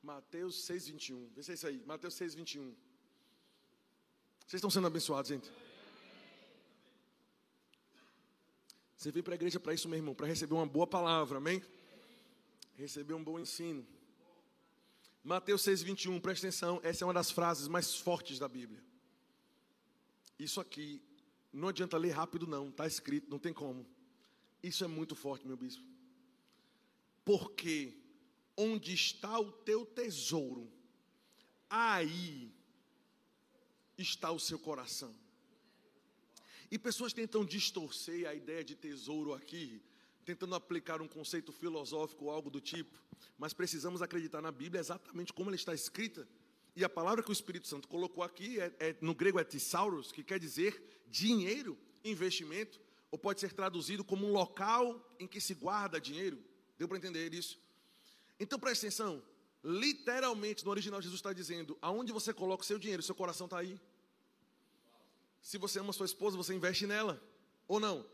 Mateus 6, 21. Vê se é isso aí. Mateus 6, 21. Vocês estão sendo abençoados, gente? Você veio para a igreja para isso, meu irmão, para receber uma boa palavra, amém? Receber um bom ensino. Mateus 6, 21, presta atenção, essa é uma das frases mais fortes da Bíblia. Isso aqui, não adianta ler rápido, não, está escrito, não tem como. Isso é muito forte, meu bispo. Porque onde está o teu tesouro, aí está o seu coração. E pessoas tentam distorcer a ideia de tesouro aqui, tentando aplicar um conceito filosófico ou algo do tipo, mas precisamos acreditar na Bíblia exatamente como ela está escrita. E a palavra que o Espírito Santo colocou aqui, é, é, no grego é tesauros, que quer dizer dinheiro, investimento, ou pode ser traduzido como um local em que se guarda dinheiro. Deu para entender isso? Então preste atenção. Literalmente, no original, Jesus está dizendo: aonde você coloca o seu dinheiro, seu coração está aí. Se você ama sua esposa, você investe nela, ou não?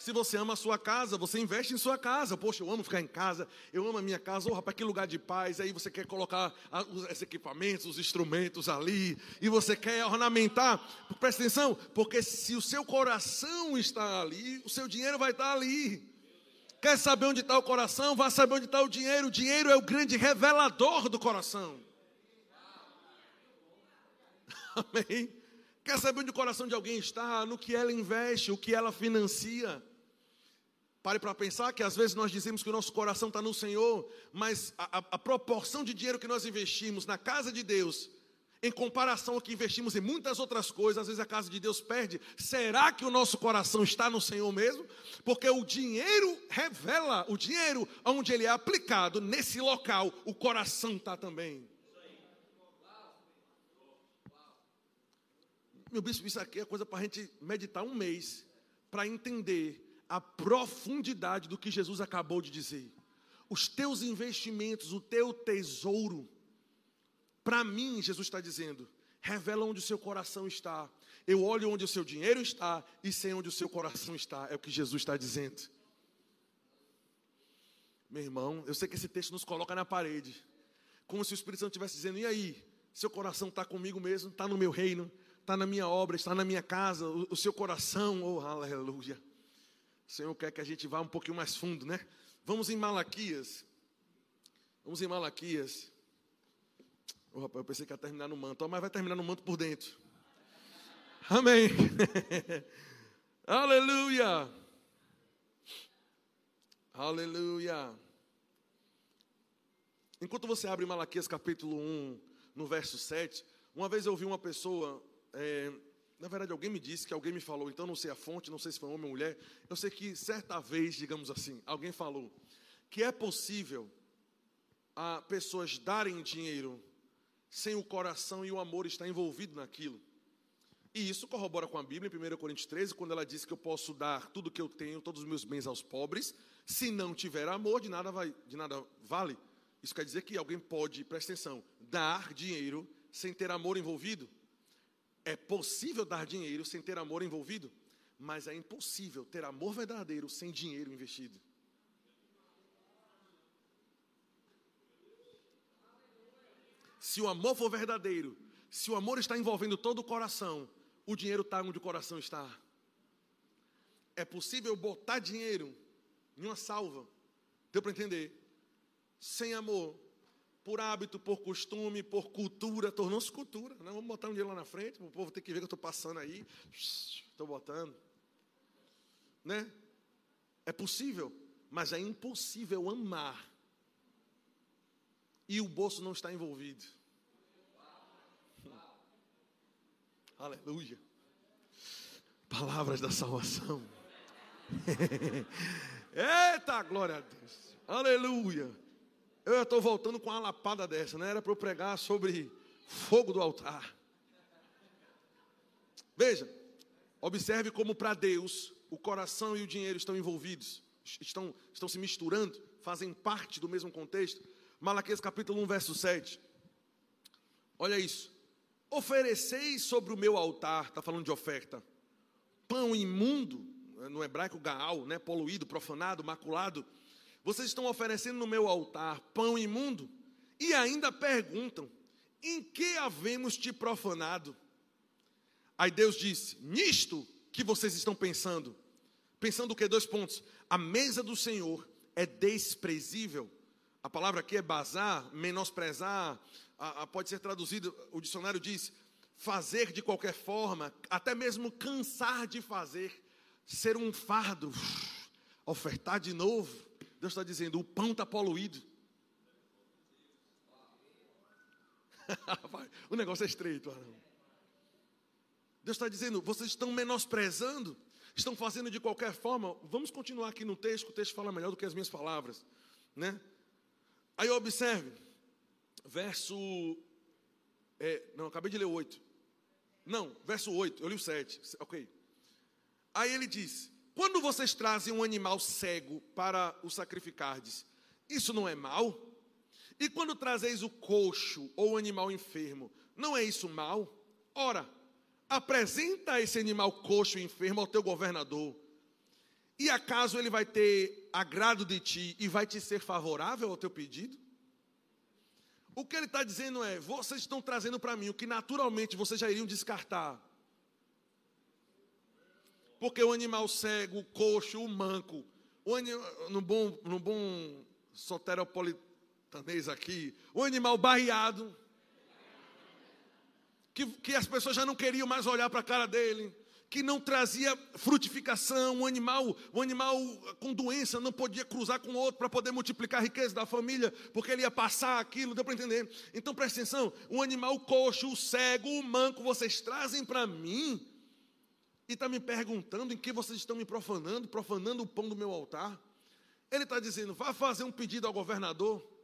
Se você ama a sua casa, você investe em sua casa. Poxa, eu amo ficar em casa, eu amo a minha casa. Oh, rapaz, que lugar de paz. Aí você quer colocar os equipamentos, os instrumentos ali, e você quer ornamentar. Presta atenção, porque se o seu coração está ali, o seu dinheiro vai estar ali. Quer saber onde está o coração? Vá saber onde está o dinheiro. O dinheiro é o grande revelador do coração. Amém? Quer saber onde o coração de alguém está? No que ela investe, o que ela financia. Pare para pensar que às vezes nós dizemos que o nosso coração está no Senhor, mas a, a, a proporção de dinheiro que nós investimos na casa de Deus em comparação ao que investimos em muitas outras coisas, às vezes a casa de Deus perde. Será que o nosso coração está no Senhor mesmo? Porque o dinheiro revela, o dinheiro onde ele é aplicado, nesse local, o coração está também. Meu bispo, isso aqui é coisa para a gente meditar um mês, para entender a profundidade do que Jesus acabou de dizer. Os teus investimentos, o teu tesouro, para mim, Jesus está dizendo, revela onde o seu coração está. Eu olho onde o seu dinheiro está e sei onde o seu coração está. É o que Jesus está dizendo. Meu irmão, eu sei que esse texto nos coloca na parede, como se o Espírito Santo estivesse dizendo: e aí, seu coração está comigo mesmo, está no meu reino, está na minha obra, está na minha casa, o, o seu coração, oh aleluia. O Senhor quer que a gente vá um pouquinho mais fundo, né? Vamos em Malaquias. Vamos em Malaquias. Oh, rapaz, eu pensei que ia terminar no manto, mas vai terminar no manto por dentro. Amém. Aleluia. Aleluia. Enquanto você abre Malaquias capítulo 1, no verso 7, uma vez eu ouvi uma pessoa, é, na verdade alguém me disse que alguém me falou, então não sei a fonte, não sei se foi homem ou mulher, eu sei que certa vez, digamos assim, alguém falou que é possível a pessoas darem dinheiro sem o coração e o amor estar envolvido naquilo. E isso corrobora com a Bíblia, em 1 Coríntios 13, quando ela diz que eu posso dar tudo que eu tenho, todos os meus bens aos pobres, se não tiver amor, de nada, vai, de nada vale. Isso quer dizer que alguém pode, presta atenção, dar dinheiro sem ter amor envolvido. É possível dar dinheiro sem ter amor envolvido, mas é impossível ter amor verdadeiro sem dinheiro investido. Se o amor for verdadeiro, se o amor está envolvendo todo o coração, o dinheiro está onde o coração está. É possível botar dinheiro em uma salva, deu para entender? Sem amor, por hábito, por costume, por cultura, tornou-se cultura. Né? Vamos botar um dinheiro lá na frente, o povo tem que ver que eu estou passando aí. Estou botando. Né? É possível, mas é impossível amar e o bolso não está envolvido. Aleluia. Palavras da salvação. Eita, glória a Deus. Aleluia. Eu estou voltando com uma lapada dessa, né? Era para eu pregar sobre fogo do altar. Veja, observe como para Deus o coração e o dinheiro estão envolvidos, estão, estão se misturando, fazem parte do mesmo contexto. Malaquias capítulo 1, verso 7. Olha isso. Ofereceis sobre o meu altar, está falando de oferta, pão imundo no hebraico gaal, né, poluído, profanado, maculado. Vocês estão oferecendo no meu altar pão imundo e ainda perguntam: em que havemos te profanado? Aí Deus disse: nisto que vocês estão pensando. Pensando o que? Dois pontos. A mesa do Senhor é desprezível. A palavra aqui é bazar, menosprezar. A, a, pode ser traduzido, o dicionário diz, fazer de qualquer forma, até mesmo cansar de fazer ser um fardo, ofertar de novo. Deus está dizendo: o pão está poluído. o negócio é estreito, Arão. Deus está dizendo: vocês estão menosprezando, estão fazendo de qualquer forma. Vamos continuar aqui no texto, o texto fala melhor do que as minhas palavras, né? Aí observe, verso. É, não, acabei de ler o 8. Não, verso 8, eu li o 7, ok. Aí ele diz: Quando vocês trazem um animal cego para o sacrificardes, isso não é mal? E quando trazeis o coxo ou o animal enfermo, não é isso mal? Ora, apresenta esse animal coxo e enfermo ao teu governador. E acaso ele vai ter agrado de ti e vai te ser favorável ao teu pedido? O que ele está dizendo é: vocês estão trazendo para mim o que naturalmente vocês já iriam descartar porque o animal cego, o coxo, o manco, o no bom, no bom soteropolitanês aqui, o animal barreado, que, que as pessoas já não queriam mais olhar para a cara dele, que não trazia frutificação, um animal, um animal com doença não podia cruzar com outro para poder multiplicar a riqueza da família, porque ele ia passar aquilo, deu para entender? Então presta atenção, um animal coxo, o cego, o manco, vocês trazem para mim, e está me perguntando em que vocês estão me profanando, profanando o pão do meu altar. Ele está dizendo: vá fazer um pedido ao governador.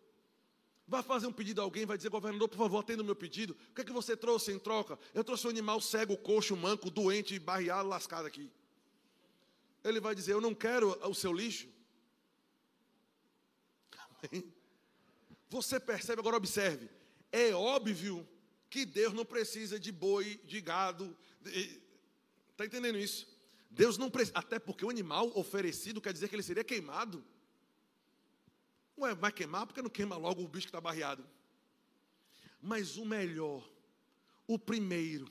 Vá fazer um pedido a alguém, vai dizer, governador, por favor, atenda o meu pedido. O que é que você trouxe em troca? Eu trouxe um animal cego, coxo, manco, doente, barreado, lascado aqui. Ele vai dizer: Eu não quero o seu lixo. Amém? Você percebe, agora observe: é óbvio que Deus não precisa de boi, de gado. Está entendendo isso? Deus não precisa, até porque o animal oferecido quer dizer que ele seria queimado. Ué, vai queimar porque não queima logo o bicho que está barreado. Mas o melhor, o primeiro,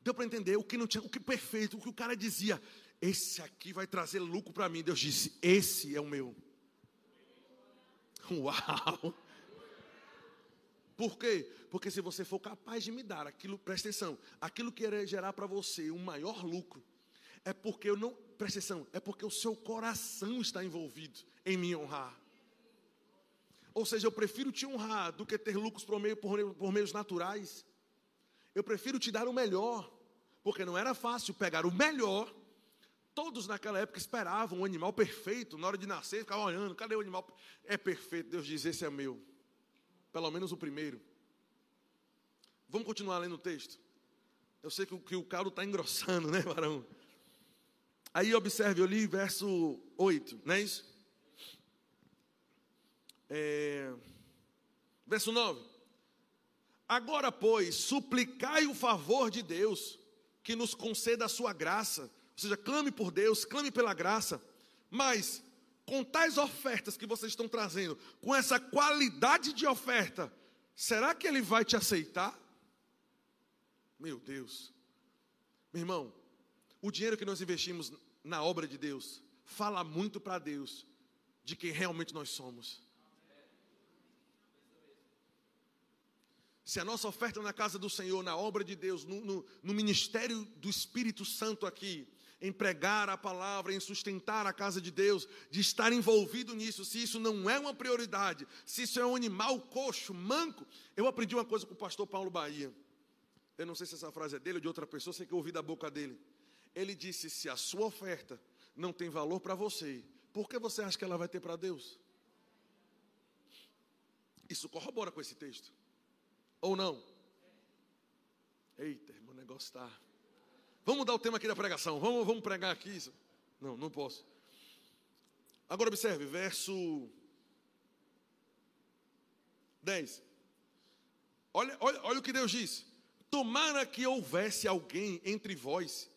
deu para entender o que não tinha, o que perfeito, o que o cara dizia, esse aqui vai trazer lucro para mim. Deus disse, esse é o meu. Uau! Por quê? Porque se você for capaz de me dar aquilo, presta atenção, aquilo que irá gerar para você um maior lucro, é porque eu não, presta atenção, é porque o seu coração está envolvido em me honrar. Ou seja, eu prefiro te honrar do que ter lucros por, meio, por, por meios naturais. Eu prefiro te dar o melhor, porque não era fácil pegar o melhor. Todos naquela época esperavam um animal perfeito, na hora de nascer, ficavam olhando, cadê o animal? É perfeito, Deus diz: esse é meu. Pelo menos o primeiro. Vamos continuar lendo o texto. Eu sei que o, que o caldo está engrossando, né, varão? Aí observe, eu li verso 8, não é isso? É, verso 9. Agora, pois, suplicai o favor de Deus, que nos conceda a sua graça. Ou seja, clame por Deus, clame pela graça. Mas com tais ofertas que vocês estão trazendo, com essa qualidade de oferta, será que ele vai te aceitar? Meu Deus. Meu irmão, o dinheiro que nós investimos na obra de Deus fala muito para Deus de quem realmente nós somos. Se a nossa oferta na casa do Senhor, na obra de Deus, no, no, no ministério do Espírito Santo aqui, em pregar a palavra, em sustentar a casa de Deus, de estar envolvido nisso, se isso não é uma prioridade, se isso é um animal coxo, manco. Eu aprendi uma coisa com o pastor Paulo Bahia. Eu não sei se essa frase é dele ou de outra pessoa, sei que eu ouvi da boca dele. Ele disse: se a sua oferta não tem valor para você, por que você acha que ela vai ter para Deus? Isso corrobora com esse texto. Ou não? Eita, irmão, o negócio está. Vamos mudar o tema aqui da pregação. Vamos, vamos pregar aqui. Não, não posso. Agora observe, verso 10. Olha, olha, olha o que Deus diz. Tomara que houvesse alguém entre vós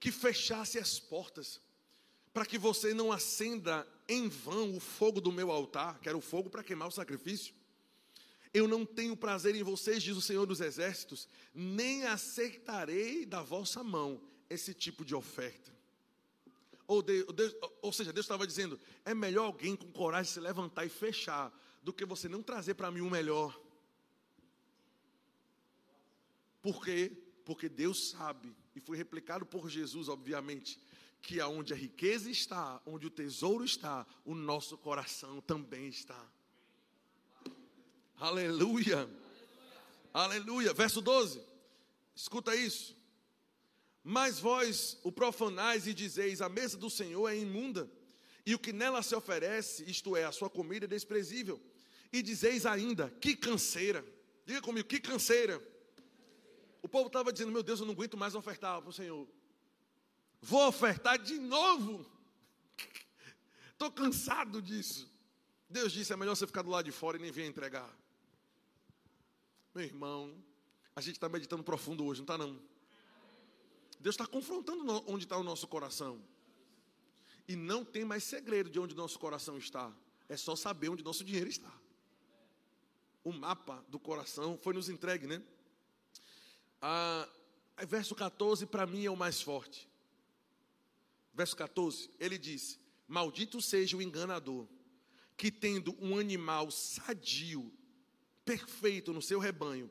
que fechasse as portas, para que você não acenda em vão o fogo do meu altar, que era o fogo para queimar o sacrifício. Eu não tenho prazer em vocês, diz o Senhor dos Exércitos, nem aceitarei da vossa mão esse tipo de oferta. Ou, Deus, ou seja, Deus estava dizendo: é melhor alguém com coragem se levantar e fechar, do que você não trazer para mim o melhor. Por quê? Porque Deus sabe, e foi replicado por Jesus, obviamente, que aonde a riqueza está, onde o tesouro está, o nosso coração também está. Aleluia. Aleluia. Verso 12. Escuta isso. Mas vós o profanais e dizeis: a mesa do Senhor é imunda, e o que nela se oferece, isto é, a sua comida, é desprezível. E dizeis ainda: que canseira. Diga comigo, que canseira. O povo estava dizendo: meu Deus, eu não aguento mais ofertar para o Senhor. Vou ofertar de novo. Estou cansado disso. Deus disse: é melhor você ficar do lado de fora e nem vir entregar. Meu irmão, a gente está meditando profundo hoje, não está não? Deus está confrontando onde está o nosso coração. E não tem mais segredo de onde nosso coração está. É só saber onde nosso dinheiro está. O mapa do coração foi nos entregue, né? Ah, verso 14 para mim é o mais forte. Verso 14, ele diz: Maldito seja o enganador, que tendo um animal sadio perfeito no seu rebanho,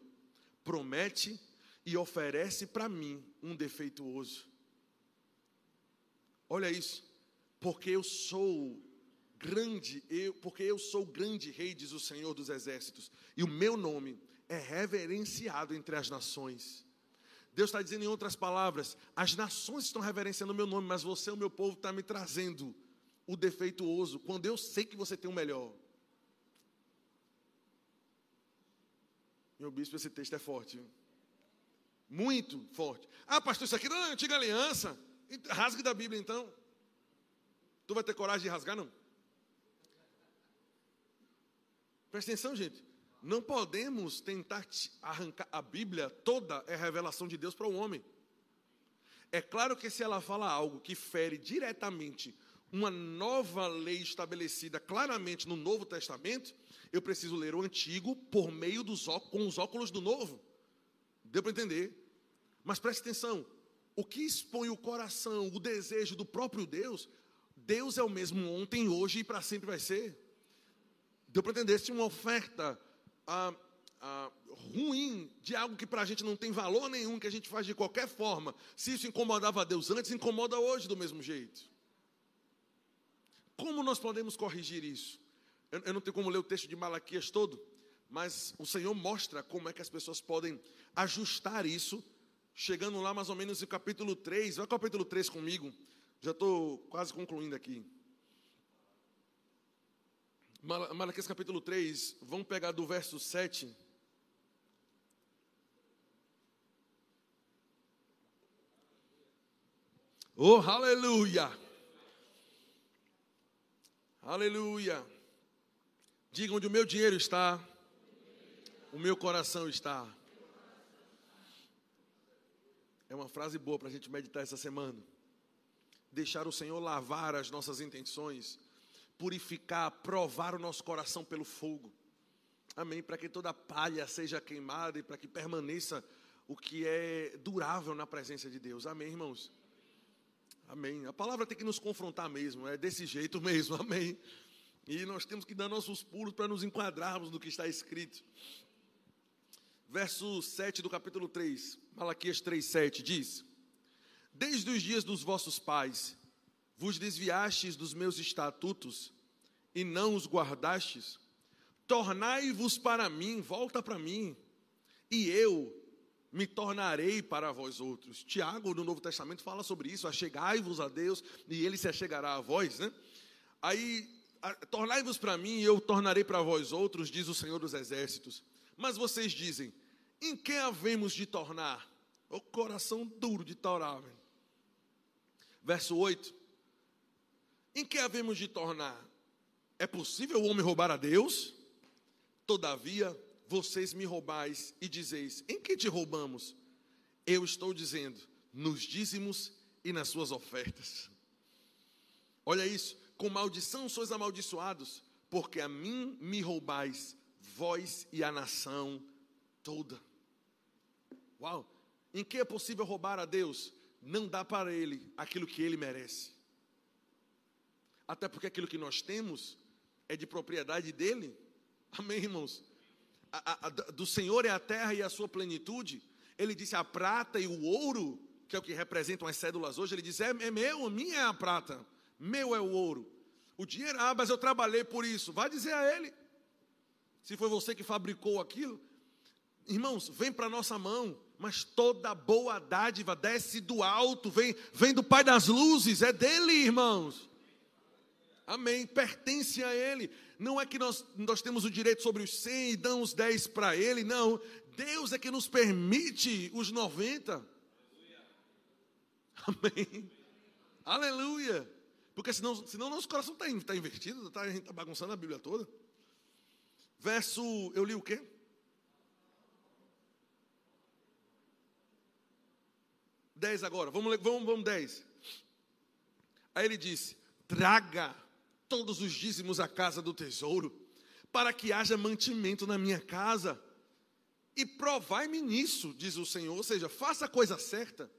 promete e oferece para mim um defeituoso. Olha isso, porque eu sou grande, eu, porque eu sou grande rei, diz o Senhor dos exércitos, e o meu nome é reverenciado entre as nações. Deus está dizendo em outras palavras: as nações estão reverenciando o meu nome, mas você, o meu povo, está me trazendo o defeituoso, quando eu sei que você tem o melhor. Meu bispo, esse texto é forte. Muito forte. Ah, pastor, isso aqui não é antiga aliança. Rasgue da Bíblia então. Tu vai ter coragem de rasgar, não? Presta atenção, gente. Não podemos tentar arrancar. A Bíblia toda é revelação de Deus para o homem. É claro que se ela fala algo que fere diretamente uma nova lei estabelecida claramente no Novo Testamento, eu preciso ler o Antigo por meio dos com os óculos do Novo. Deu para entender? Mas preste atenção: o que expõe o coração, o desejo do próprio Deus, Deus é o mesmo ontem, hoje e para sempre vai ser. Deu para entender? Se uma oferta ah, ah, ruim de algo que para a gente não tem valor nenhum, que a gente faz de qualquer forma, se isso incomodava a Deus antes, incomoda hoje do mesmo jeito. Como nós podemos corrigir isso? Eu, eu não tenho como ler o texto de Malaquias todo, mas o Senhor mostra como é que as pessoas podem ajustar isso, chegando lá mais ou menos no capítulo 3. Vai ao capítulo 3 comigo, já estou quase concluindo aqui. Malaquias capítulo 3, vamos pegar do verso 7. Oh, aleluia! Aleluia! Diga onde o meu dinheiro está, o meu coração está. É uma frase boa para a gente meditar essa semana. Deixar o Senhor lavar as nossas intenções, purificar, provar o nosso coração pelo fogo. Amém. Para que toda palha seja queimada e para que permaneça o que é durável na presença de Deus. Amém, irmãos? Amém. A palavra tem que nos confrontar mesmo, é desse jeito mesmo. Amém. E nós temos que dar nossos pulos para nos enquadrarmos no que está escrito. Verso 7 do capítulo 3, Malaquias 3, 7 diz: Desde os dias dos vossos pais, vos desviastes dos meus estatutos e não os guardastes, tornai-vos para mim, volta para mim, e eu me tornarei para vós outros. Tiago, no Novo Testamento, fala sobre isso: achegai-vos a Deus e ele se achegará a vós, né? Aí, tornai-vos para mim e eu tornarei para vós outros, diz o Senhor dos Exércitos. Mas vocês dizem: em que havemos de tornar? O coração duro de Torá. Verso 8: em que havemos de tornar? É possível o homem roubar a Deus? Todavia, vocês me roubais e dizeis: Em que te roubamos? Eu estou dizendo: nos dízimos e nas suas ofertas. Olha isso, com maldição sois amaldiçoados, porque a mim me roubais, vós e a nação toda. Uau! Em que é possível roubar a Deus? Não dá para Ele aquilo que Ele merece. Até porque aquilo que nós temos é de propriedade dele. Amém, irmãos? A, a, do Senhor é a terra e a sua plenitude. Ele disse a prata e o ouro, que é o que representam as cédulas hoje. Ele diz: é, é meu, minha é a prata, meu é o ouro. O dinheiro, ah, mas eu trabalhei por isso. Vai dizer a ele. Se foi você que fabricou aquilo. Irmãos, vem para a nossa mão, mas toda boa dádiva desce do alto, vem, vem do Pai das luzes, é dele, irmãos. Amém. Pertence a Ele. Não é que nós, nós temos o direito sobre os 100 e damos 10 para Ele, não. Deus é que nos permite os 90. Amém. Aleluia. Porque senão, senão nosso coração está tá invertido, tá, a gente está bagunçando a Bíblia toda. Verso, eu li o quê? Dez agora, vamos, vamos, vamos dez. Aí ele disse: traga todos os dízimos à casa do tesouro, para que haja mantimento na minha casa. E provai-me nisso, diz o Senhor, ou seja, faça a coisa certa.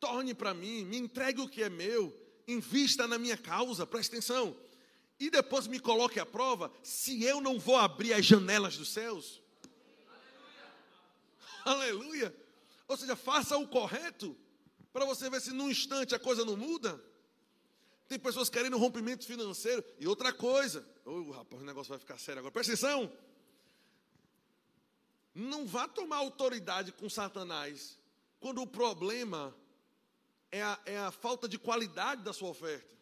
Torne para mim, me entregue o que é meu, invista na minha causa, preste atenção. E depois me coloque à prova se eu não vou abrir as janelas dos céus. Aleluia. Aleluia. Ou seja, faça o correto para você ver se num instante a coisa não muda. Tem pessoas querendo rompimento financeiro. E outra coisa, oh, rapaz, o negócio vai ficar sério agora. Presta atenção. Não vá tomar autoridade com Satanás quando o problema é a, é a falta de qualidade da sua oferta.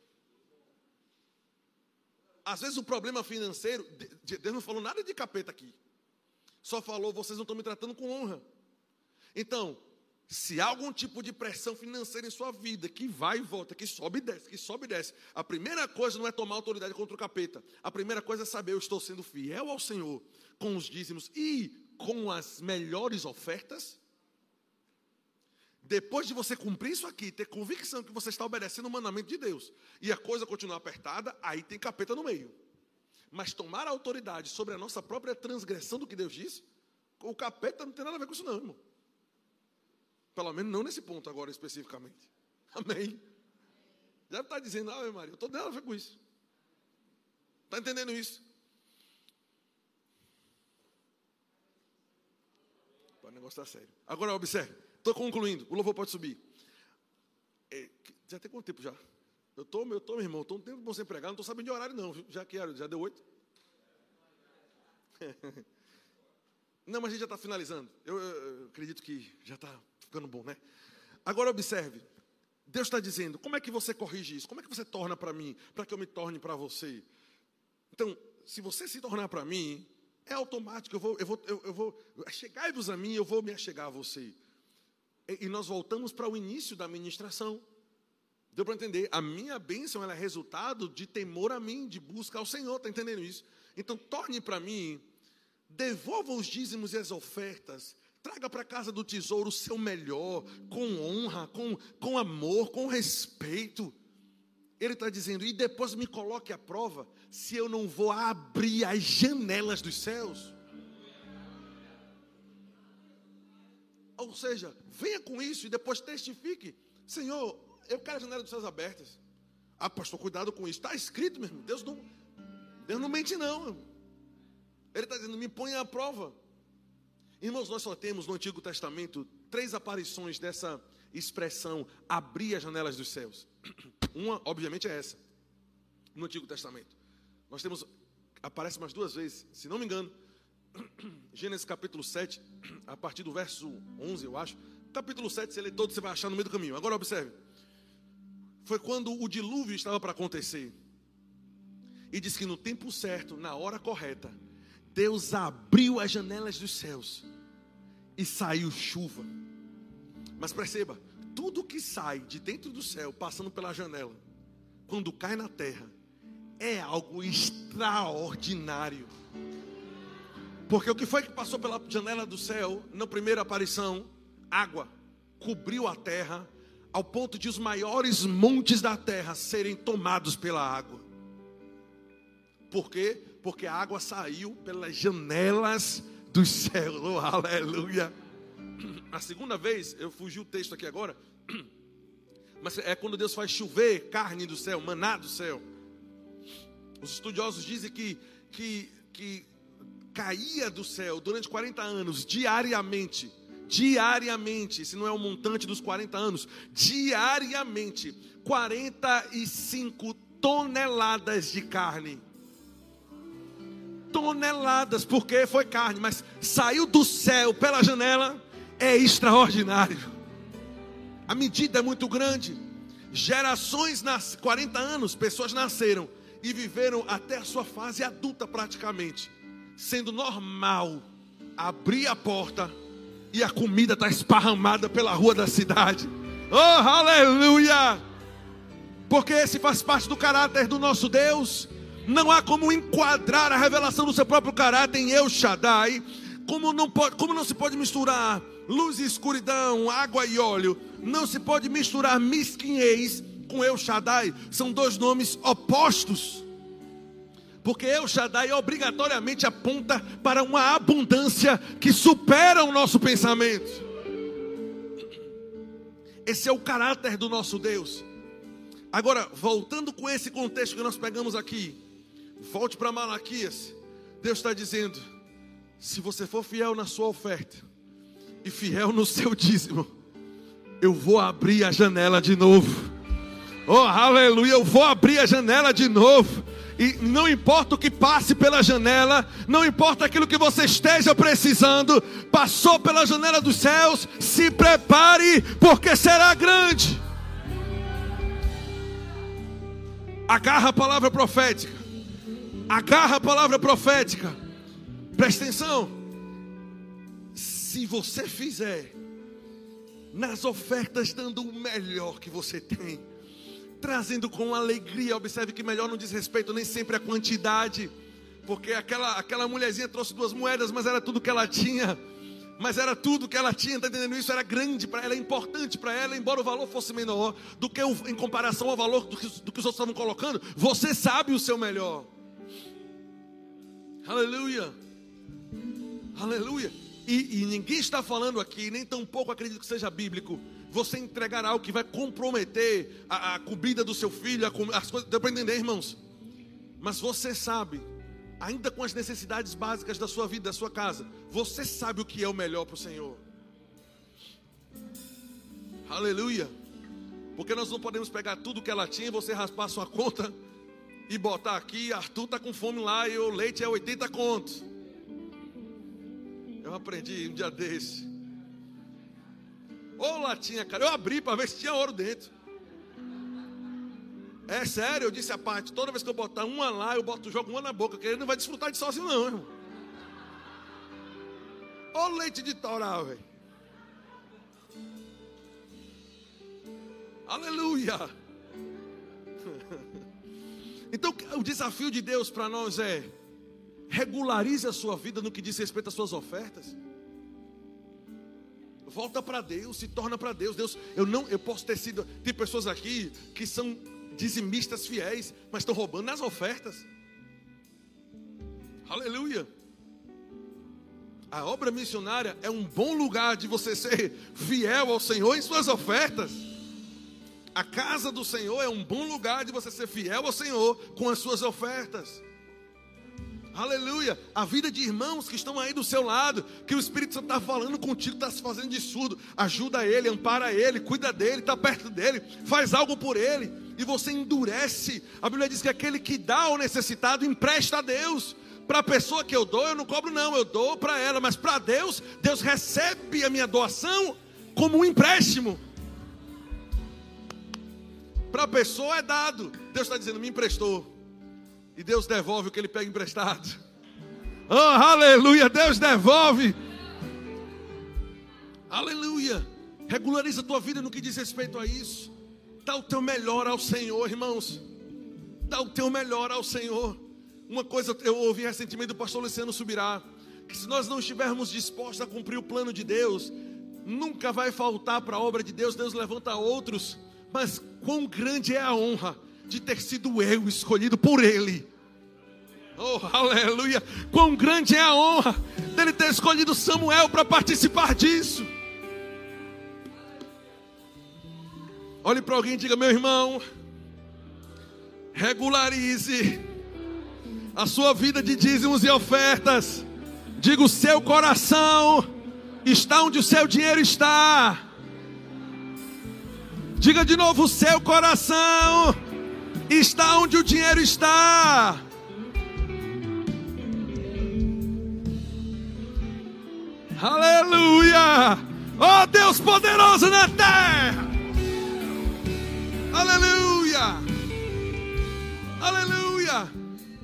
Às vezes o problema financeiro, Deus não falou nada de capeta aqui. Só falou, vocês não estão me tratando com honra. Então, Se há algum tipo de pressão financeira em sua vida, que vai e volta, que sobe e desce, que sobe e desce, a primeira coisa não é tomar autoridade contra o capeta. A primeira coisa é saber, eu estou sendo fiel ao Senhor com os dízimos e com as melhores ofertas. Depois de você cumprir isso aqui, ter convicção que você está obedecendo o mandamento de Deus, e a coisa continuar apertada, aí tem capeta no meio. Mas tomar autoridade sobre a nossa própria transgressão do que Deus disse, o capeta não tem nada a ver com isso, não, irmão. Pelo menos não nesse ponto agora especificamente. Amém. Deve estar dizendo, ah, Maria, eu estou dando a ver com isso. Está entendendo isso? O negócio está sério. Agora observe, estou concluindo, o louvor pode subir. É, já tem quanto tempo já? Eu estou, eu estou, meu irmão, estou um tempo bom sem pregar, não estou sabendo de horário não, já que já deu oito. Não, mas a gente já está finalizando. Eu, eu, eu, acredito que já está ficando bom, né? Agora observe. Deus está dizendo, como é que você corrige isso? Como é que você torna para mim, para que eu me torne para você? Então, se você se tornar para mim, é automático, eu vou, eu vou, eu, eu vou chegai-vos a mim, eu vou me achegar a você. E, e nós voltamos para o início da ministração. Deu para entender? A minha bênção é resultado de temor a mim, de busca ao Senhor, está entendendo isso? Então, torne para mim devolva os dízimos e as ofertas, traga para casa do tesouro o seu melhor, com honra, com, com amor, com respeito. Ele está dizendo, e depois me coloque à prova, se eu não vou abrir as janelas dos céus. Ou seja, venha com isso e depois testifique: Senhor, eu quero a janela dos céus abertas. Ah, pastor, cuidado com isso. Está escrito mesmo. Deus não, Deus não mente, não. Ele está dizendo: me ponha à prova. Irmãos, nós só temos no Antigo Testamento três aparições dessa expressão abrir as janelas dos céus. Uma, obviamente, é essa, no Antigo Testamento. Nós temos, aparece mais duas vezes, se não me engano, Gênesis capítulo 7, a partir do verso 11, eu acho. Capítulo 7, se ele todo, você vai achar no meio do caminho. Agora observe. Foi quando o dilúvio estava para acontecer. E diz que no tempo certo, na hora correta, Deus abriu as janelas dos céus e saiu chuva. Mas perceba, tudo que sai de dentro do céu, passando pela janela, quando cai na terra, é algo extraordinário. Porque o que foi que passou pela janela do céu, na primeira aparição? Água cobriu a terra, ao ponto de os maiores montes da terra serem tomados pela água. Por quê? Porque a água saiu pelas janelas dos céus. Oh, aleluia. A segunda vez, eu fugi o texto aqui agora, mas é quando Deus faz chover carne do céu, maná do céu. Os estudiosos dizem que, que, que caía do céu durante 40 anos, diariamente. Diariamente, se não é o montante dos 40 anos, diariamente, 45 toneladas de carne toneladas, porque foi carne, mas saiu do céu pela janela, é extraordinário. A medida é muito grande. Gerações, nas 40 anos, pessoas nasceram e viveram até a sua fase adulta praticamente, sendo normal abrir a porta e a comida está esparramada pela rua da cidade. Oh, aleluia! Porque esse faz parte do caráter do nosso Deus. Não há como enquadrar a revelação do seu próprio caráter em El Shaddai. Como não, pode, como não se pode misturar luz e escuridão, água e óleo, não se pode misturar mesquinhez com El Shaddai. São dois nomes opostos. Porque El Shaddai obrigatoriamente aponta para uma abundância que supera o nosso pensamento. Esse é o caráter do nosso Deus. Agora, voltando com esse contexto que nós pegamos aqui, Volte para Malaquias. Deus está dizendo: se você for fiel na sua oferta e fiel no seu dízimo, eu vou abrir a janela de novo. Oh, aleluia! Eu vou abrir a janela de novo. E não importa o que passe pela janela, não importa aquilo que você esteja precisando, passou pela janela dos céus, se prepare, porque será grande. Agarra a palavra profética. Agarra a palavra profética. Presta atenção. Se você fizer nas ofertas, dando o melhor que você tem, trazendo com alegria. Observe que melhor não diz respeito nem sempre à quantidade, porque aquela, aquela mulherzinha trouxe duas moedas, mas era tudo que ela tinha. Mas era tudo que ela tinha, está entendendo isso? Era grande para ela, importante para ela, embora o valor fosse menor do que o, em comparação ao valor do que, do que os outros estavam colocando. Você sabe o seu melhor. Aleluia. Aleluia. E, e, ninguém está falando aqui, nem tampouco acredito que seja bíblico, você entregar algo que vai comprometer a, a comida do seu filho, a, as coisas, deu para entender, irmãos? Mas você sabe, ainda com as necessidades básicas da sua vida, da sua casa, você sabe o que é o melhor para o Senhor. Aleluia. Porque nós não podemos pegar tudo que ela tinha e você raspar sua conta e botar aqui, Arthur está com fome lá e o leite é 80 contos. Eu aprendi um dia desse. Ô latinha, cara, eu abri para ver se tinha ouro dentro. É sério, eu disse a parte, toda vez que eu botar uma lá, eu boto, jogo uma na boca, que ele não vai desfrutar de sozinho não, irmão. Ô leite de toral, velho. Aleluia. O desafio de Deus para nós é regularize a sua vida no que diz respeito às suas ofertas. Volta para Deus, se torna para Deus. Deus, eu não, eu posso ter sido. Tem pessoas aqui que são dizimistas fiéis, mas estão roubando nas ofertas. Aleluia. A obra missionária é um bom lugar de você ser fiel ao Senhor em suas ofertas. A casa do Senhor é um bom lugar de você ser fiel ao Senhor com as suas ofertas. Aleluia. A vida de irmãos que estão aí do seu lado, que o Espírito Santo está falando contigo, está se fazendo de surdo. Ajuda ele, ampara ele, cuida dele, está perto dele, faz algo por ele. E você endurece. A Bíblia diz que aquele que dá ao necessitado empresta a Deus. Para a pessoa que eu dou, eu não cobro, não, eu dou para ela. Mas para Deus, Deus recebe a minha doação como um empréstimo. Para a pessoa é dado. Deus está dizendo, me emprestou. E Deus devolve o que ele pega emprestado. Oh, aleluia! Deus devolve. Aleluia! Regulariza a tua vida no que diz respeito a isso. Dá o teu melhor ao Senhor, irmãos. Dá o teu melhor ao Senhor. Uma coisa eu ouvi recentemente do pastor Luciano Subirá: que se nós não estivermos dispostos a cumprir o plano de Deus, nunca vai faltar para a obra de Deus. Deus levanta outros mas quão grande é a honra de ter sido eu escolhido por Ele. Oh, aleluia! Quão grande é a honra dele ter escolhido Samuel para participar disso. Olhe para alguém e diga: meu irmão, regularize a sua vida de dízimos e ofertas. Diga: o seu coração está onde o seu dinheiro está. Diga de novo: o seu coração está onde o dinheiro está. Aleluia! Oh Deus poderoso na terra! Aleluia! Aleluia!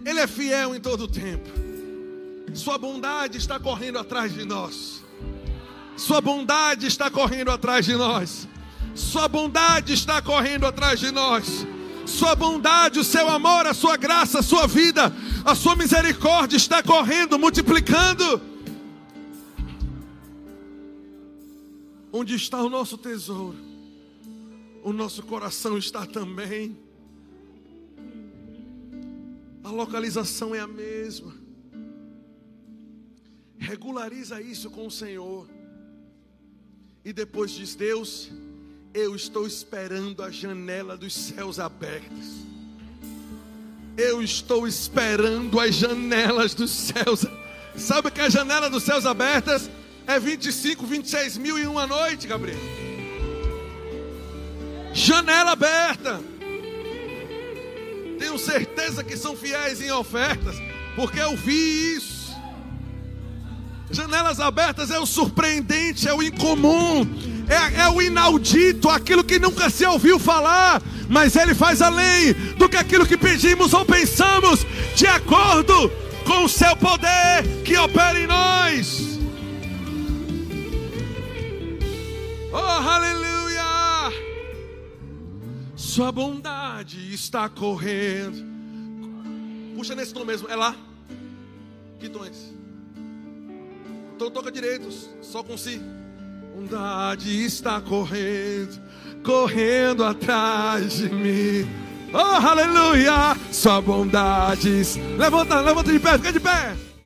Ele é fiel em todo o tempo. Sua bondade está correndo atrás de nós. Sua bondade está correndo atrás de nós. Sua bondade está correndo atrás de nós. Sua bondade, o seu amor, a sua graça, a sua vida, a sua misericórdia está correndo, multiplicando. Onde está o nosso tesouro? O nosso coração está também. A localização é a mesma. Regulariza isso com o Senhor. E depois diz: Deus, eu estou esperando a janela dos céus abertos. Eu estou esperando as janelas dos céus. Sabe que a janela dos céus abertas é 25, 26 mil em uma noite, Gabriel. Janela aberta. Tenho certeza que são fiéis em ofertas, porque eu vi isso. Janelas abertas é o surpreendente, é o incomum, é, é o inaudito, aquilo que nunca se ouviu falar, mas Ele faz além do que aquilo que pedimos ou pensamos, de acordo com o seu poder que opera em nós. Oh, aleluia! Sua bondade está correndo. Puxa nesse tom mesmo, é lá. Que esse? Então toca direito, só com si. Bondade está correndo, correndo atrás de mim. Oh, aleluia! Sua bondade. Levanta, levanta de pé, fica de pé.